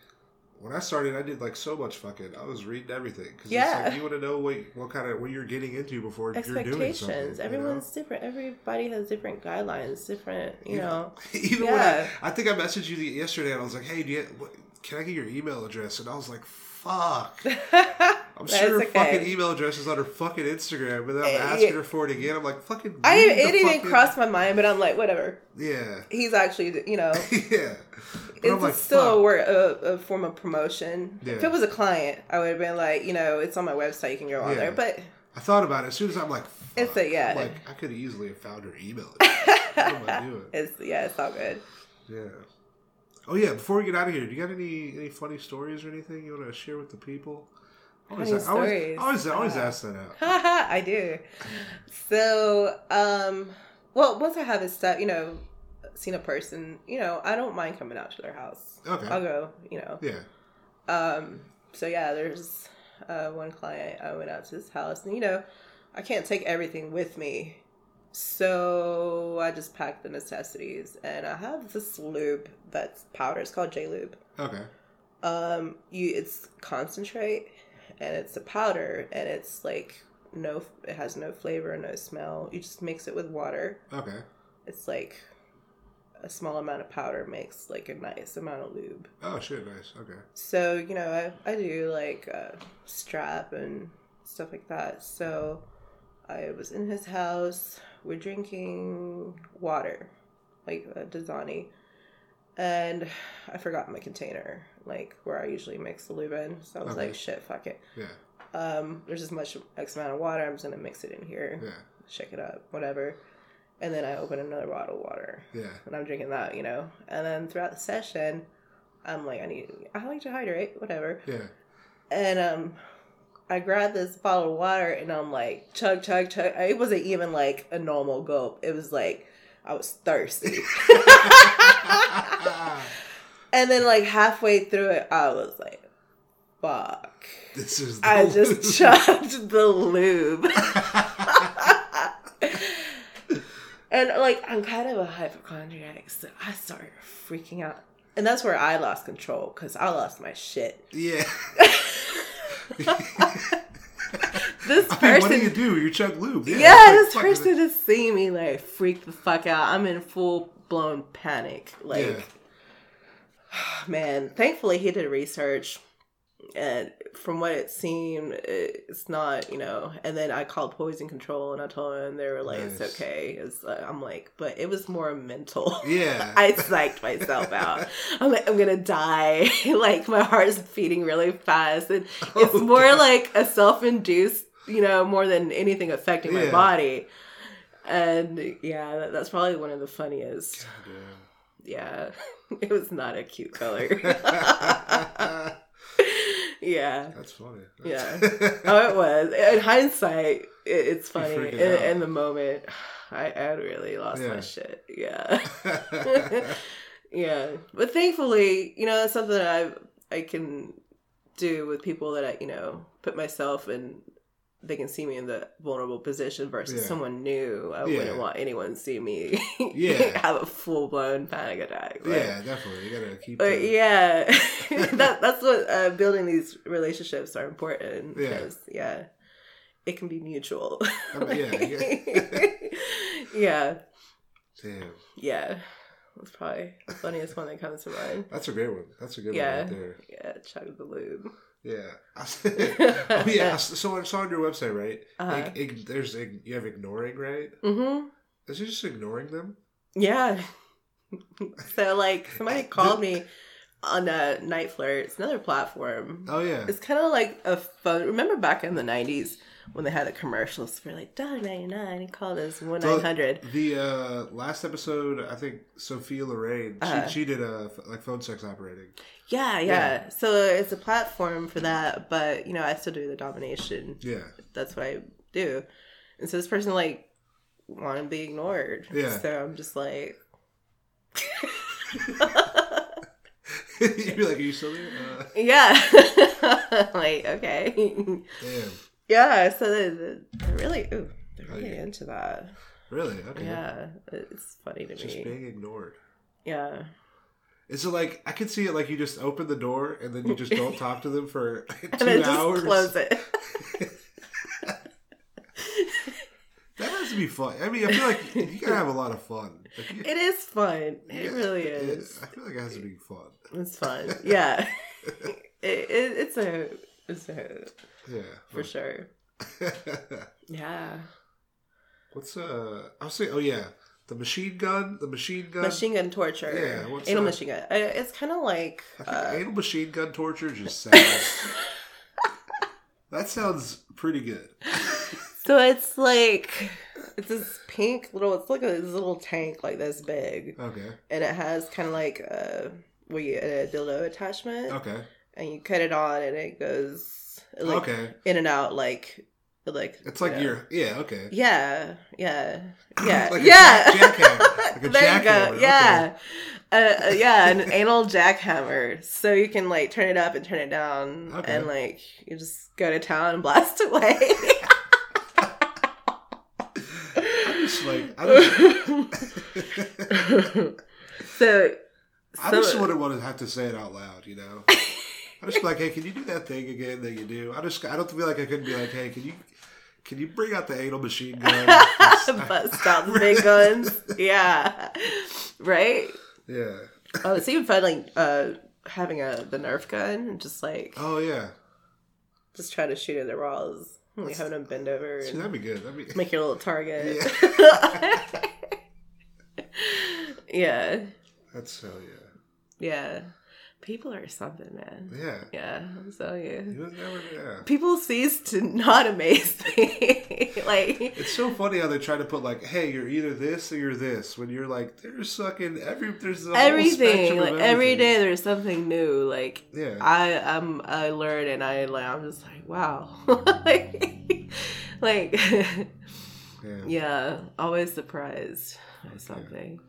when I started, I did like so much fucking. I was reading everything because Yeah. like you want to know what what kind of what you're getting into before you're doing something. Expectations. you know? Everyone's different. Everybody has different guidelines. Different. You Even- know. Even when I, I think I messaged you the, yesterday and I was like, hey, do you, what, can I get your email address? And I was like, fuck. I'm sure her okay. fucking email address is on her fucking Instagram, but then I'm Eh, asking yeah. her for it again. I'm like, fucking. I it didn't even cross my mind, but I'm like, whatever. Yeah. He's actually, you know, yeah. But it's like, still a, fuck. wor- a, a form of promotion. If it was a client, I would have been like, you know, it's on my website. You can go on Yeah. there. But I thought about it as soon as I'm like, It's a- yeah. I'm like, I could easily have found her email. what am I doing? it's yeah, it's all good. Yeah. Oh yeah. Before we get out of here, do you got any any funny stories or anything you want to share with the people? I always, Funny I always, stories. I always, I always Ah. ask that out. I do. So, um, well, once I have this stuff, you know, seen a person, you know, I don't mind coming out to their house. Okay. I'll go, you know. Yeah. Um, so yeah, there's uh, one client I went out to his house, and you know, I can't take everything with me, so I just packed the necessities, and I have this lube that's powder. It's called J Lube. Okay. Um, you it's concentrate, and it's a powder, and it's like no, it has no flavor, no smell. You just mix it with water. Okay. It's like a small amount of powder makes like a nice amount of lube. Oh shit. Nice. Okay. So, you know, I, I do like uh, strap and stuff like that. So I was in his house. We're drinking water, like uh, Dasani. And I forgot my container, like where I usually mix the lube in. So I was Okay. like, shit, fuck it. Yeah. Um, there's this much X amount of water. I'm just gonna mix it in here, Yeah. shake it up, whatever. And then I open another bottle of water, Yeah. and I'm drinking that, you know. And then throughout the session, I'm like, I need, I like to hydrate, whatever. Yeah. And um, I grabbed this bottle of water, and I'm like, chug, chug, chug. It wasn't even like a normal gulp. It was like I was thirsty. and then like halfway through it, I was like, fuck. this is. The I just chugged the lube. and like I'm kind of a hypochondriac, so I started freaking out. And that's where I lost control because I lost my shit. yeah. This I mean, what do you do? You chug lube. yeah, like this person just see me like freak the fuck out. I'm in full blown panic. Like, Yeah. man, thankfully he did research. And from what it seemed, it's not, you know. And then I called poison control and I told them they were like, Nice. it's okay. It's, uh, I'm like, but it was more mental. Yeah. I psyched myself out. I'm like, I'm gonna die. like my heart's beating really fast, and it's Oh, more God. like a self-induced, you know, more than anything affecting my body. And yeah, that, that's probably one of the funniest. God Yeah, it was not a cute color. Yeah. That's funny. Yeah. Oh, it was. In hindsight, it, it's funny. In, in the moment, I, I really lost Yeah. my shit. Yeah. yeah but thankfully you know that's something that i i can do with people that i you know put myself in they can see me in the vulnerable position versus Yeah. someone new i Yeah. wouldn't want anyone to see me Yeah. have a full-blown panic attack but, yeah, definitely. You gotta keep. but yeah that, that's what uh, building these relationships are important Yeah. because yeah it can be mutual I mean, yeah, yeah. yeah Damn, yeah that's probably the funniest one that comes to mind that's a great one. That's a good Yeah. one right there. Yeah, chug the lube. Yeah. oh yeah. So I saw on your website, right? Uh-huh. Ig- ig- there's ig- you have ignoring, right? Mm-hmm. Is it just ignoring them? Yeah. so like somebody called me on uh, NiteFlirt. It's another platform. Oh yeah. It's kind of like a phone. Remember back in the '90s when they had the commercials for like "Dog ninety nine? He called us one nine hundred. The uh, last episode, I think Sophia Lorraine, Uh-huh. she, she did a like phone sex operating. Yeah, yeah. So it's a platform for that, but you know I still do the domination. Yeah. That's what I do. And so this person like want to be ignored. Yeah. So I'm just like. You'd be like, "Are you still there?" Uh, Yeah. like, okay. damn. Yeah, so they're, they're really, ooh, they're Oh, really yeah. into that. Really? Okay. Yeah, it's funny to Just me. Just being ignored. Yeah. Is it like I could see it like you just open the door and then you just don't talk to them for two And then just hours? close it. That has to be fun. I mean, I feel like you gotta have a lot of fun. Like, you- it is fun. It Yeah, really it- is. I feel like it has to be fun. It's fun. Yeah. it, it, it's a, a, Yeah. for sure. Yeah. What's uh? I was saying, oh yeah, the machine gun, the machine gun, Machine gun torture. Yeah, what's Anal that? machine gun. Uh, It's kind of like, uh, anal machine gun torture just sounds. that sounds pretty good. so it's like, it's this pink little, it's like a this little tank like this big. Okay. and it has kind of like a where you a dildo attachment, Okay. And you cut it on, and it goes like okay. in and out like like It's like you your yeah. Okay. yeah yeah yeah Like a yeah jack- jackhammer. Like a there you jackhammer, go okay. yeah. Uh, uh, yeah, an anal jackhammer. So you can like turn it up and turn it down, Okay. and like you just go to town and blast away. I'm just like I just, so, I just wouldn't want to have to say it out loud. You know. I just be like, hey, can you do that thing again that you do? I just I don't feel like I couldn't be like, hey, can you can you bring out the anal machine gun? bust out the big guns. Yeah, right. yeah. Oh, it's even fun, like uh, having a the Nerf gun, and just like Oh yeah. just try to shoot at the walls, like having them bend over See, that'd be good. That'd be. make your little target. Yeah. yeah, That's so, yeah. yeah. People are something, man. Yeah. Yeah, I'm telling you. You would never, yeah. People cease to not amaze me. like It's so funny how they try to put like, "Hey, you're either this or you're this." When you're like, "There's fucking every there's everything. Like every everything." day, there's something new. Like Yeah. I, I'm, I learn, and I, like, I'm just like, wow. like, like, yeah. yeah, always surprised by something.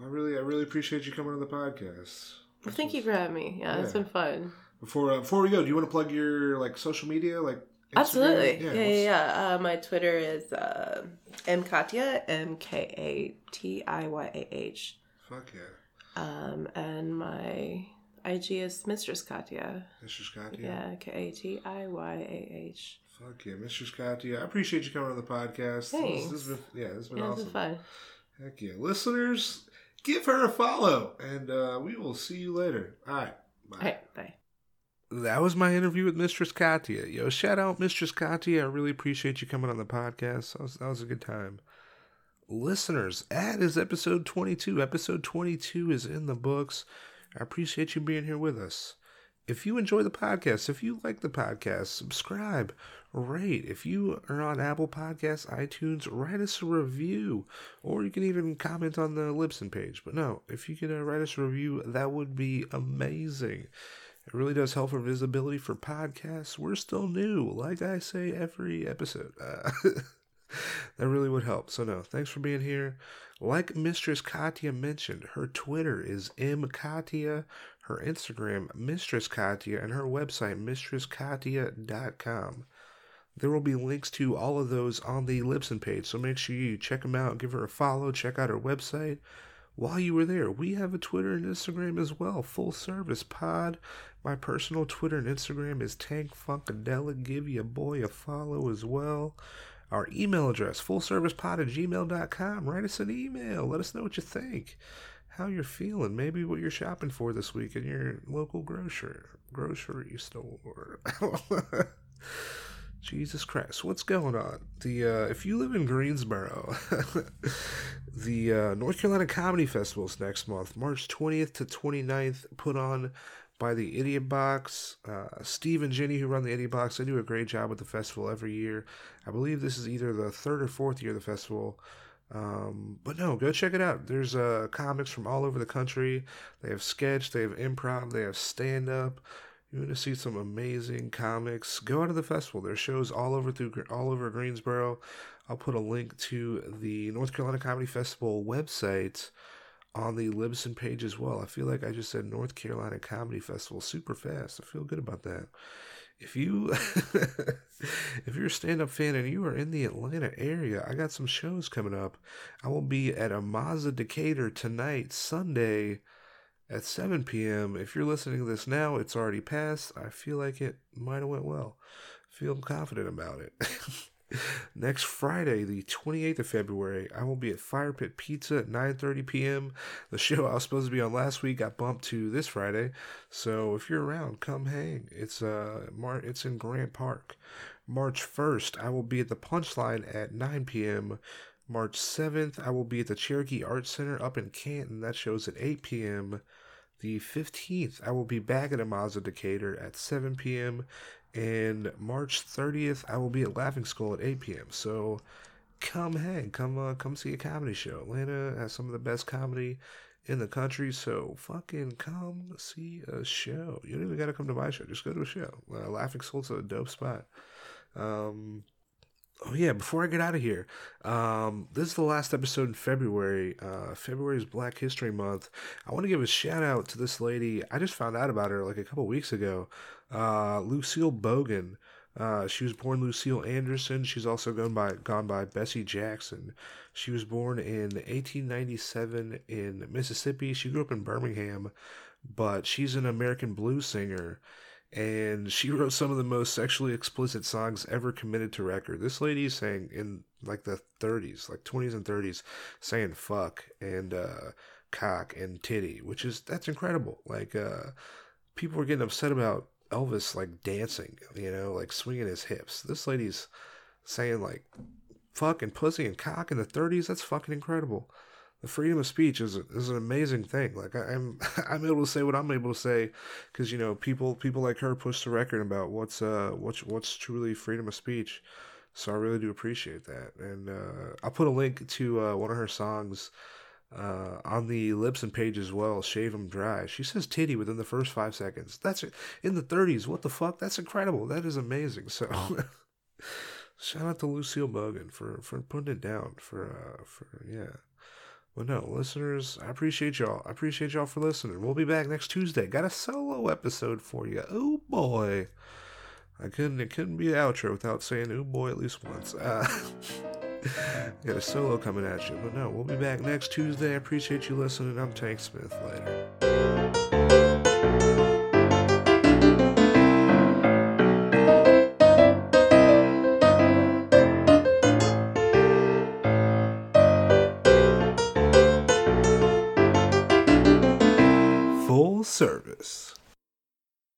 I really, I really appreciate you coming on the podcast. Well, thank you for having me. Yeah, it's been fun. Before uh, before we go, do you want to plug your like social media, like Instagram? Absolutely. Yeah, yeah, what's- yeah. Uh, my Twitter is uh, mkatia, M K A T I Y A H. Fuck yeah, Um, and my IG is Mistress Katya. Mr. Scott. Yeah, K A T I Y A H. Fuck yeah. Scott. Yeah, I appreciate you coming on the podcast. This- Thanks. This, has been, yeah, this has been Yeah, it's awesome. been fun. Heck yeah, listeners, give her a follow, and uh, we will see you later. All right, bye. All right, bye. That was my interview with Mistress Katya. Yo, shout out Mistress Katya. I really appreciate you coming on the podcast. That was, that was a good time. Listeners, that is episode 22. Episode 22 is in the books. I appreciate you being here with us. If you enjoy the podcast, if you like the podcast, subscribe, rate. If you are on Apple Podcasts, iTunes, write us a review. Or you can even comment on the Libsyn page. But no, if you could uh, write us a review, that would be amazing. It really does help for visibility for podcasts. We're still new, like I say every episode. Uh, that really would help. So, no, thanks for being here. Like Mistress Katya mentioned, her Twitter is mkatya, her Instagram, Mistress Katya, and her website, mistresskatya.com. There will be links to all of those on the Libsyn page, so make sure you check them out, give her a follow, check out her website. While you were there, we have a Twitter and Instagram as well, Full Service Pod. My personal Twitter and Instagram is Tank Funkadelic. Give your boy a follow as well. Our email address, fullservicepod at gmail.com. Write us an email. Let us know what you think, how you're feeling, maybe what you're shopping for this week in your local grocer, grocery store. Jesus Christ, what's going on? The uh, if you live in Greensboro, the uh, North Carolina Comedy Festival is next month, March 20th to 29th, put on by the Idiot Box. Uh, Steve and Jenny, who run the Idiot Box, they do a great job with the festival every year. I believe this is either the third or fourth year of the festival. Um, but no, go check it out. There's uh, comics from all over the country. They have sketch, they have improv, they have stand up. You're gonna see some amazing comics? Go out to the festival. There's shows all over through all over Greensboro. I'll put a link to the North Carolina Comedy Festival website on the Libsyn page as well. I feel like I just said North Carolina Comedy Festival super fast. I feel good about that. If you if you're a stand-up fan and you are in the Atlanta area, I got some shows coming up. I will be at a Mazda Decatur tonight, Sunday at 7 p.m. If you're listening to this now, it's already passed. I feel like it might have went well. Feel confident about it. Next Friday, the 28th of February, I will be at Fire Pit Pizza at 9:30 p.m. The show I was supposed to be on last week got bumped to this Friday, so if you're around, come hang. It's uh, Mar- it's in Grant Park. March 1st, I will be at the Punchline at 9 p.m. March 7th, I will be at the Cherokee Arts Center up in Canton. That show's at 8 p.m. The 15th, I will be back at a Mazda Decatur at 7 p.m. And March 30th, I will be at Laughing Skull at 8 p.m. So come hang, come uh, come see a comedy show. Atlanta has some of the best comedy in the country, so fucking come see a show. You don't even gotta come to my show. Just go to a show. Uh, Laughing Skull's a dope spot. Um, oh yeah, before I get out of here, um, this is the last episode in February. Uh, February is Black History Month. I want to give a shout out to this lady. I just found out about her like a couple weeks ago. Uh, Lucille Bogan. Uh, she was born Lucille Anderson. She's also gone by gone by Bessie Jackson. She was born in 1897 in Mississippi. She grew up in Birmingham, but she's an American blues singer and she wrote some of the most sexually explicit songs ever committed to record. This lady sang in like the 30s, like 20s and 30s, saying fuck and uh, cock and titty, which is that's incredible. Like uh, people were getting upset about Elvis like dancing, you know, like swinging his hips. This lady's saying like fucking pussy and cock in the 30s. That's fucking incredible. the freedom of speech is is an amazing thing. Like I, am I'm, I'm able to say what I'm able to say because you know people people like her push the record about what's uh what's what's truly freedom of speech. So I really do appreciate that, and uh, I'll put a link to uh, one of her songs uh, on the Libsyn page as well. Shave 'em dry. She says titty within the first five seconds. That's in the 30s. What the fuck? That's incredible. That is amazing. So. shout out to Lucille Bogan for for putting it down for uh for yeah well, no, listeners, I appreciate y'all. I appreciate y'all for listening. We'll be back next Tuesday. Got a solo episode for you. Oh boy, I couldn't. It couldn't be an outro without saying "oh boy" at least once. Uh, got a solo coming at you, but no, we'll be back next Tuesday. I appreciate you listening. I'm Tank Smith. Later. Full service.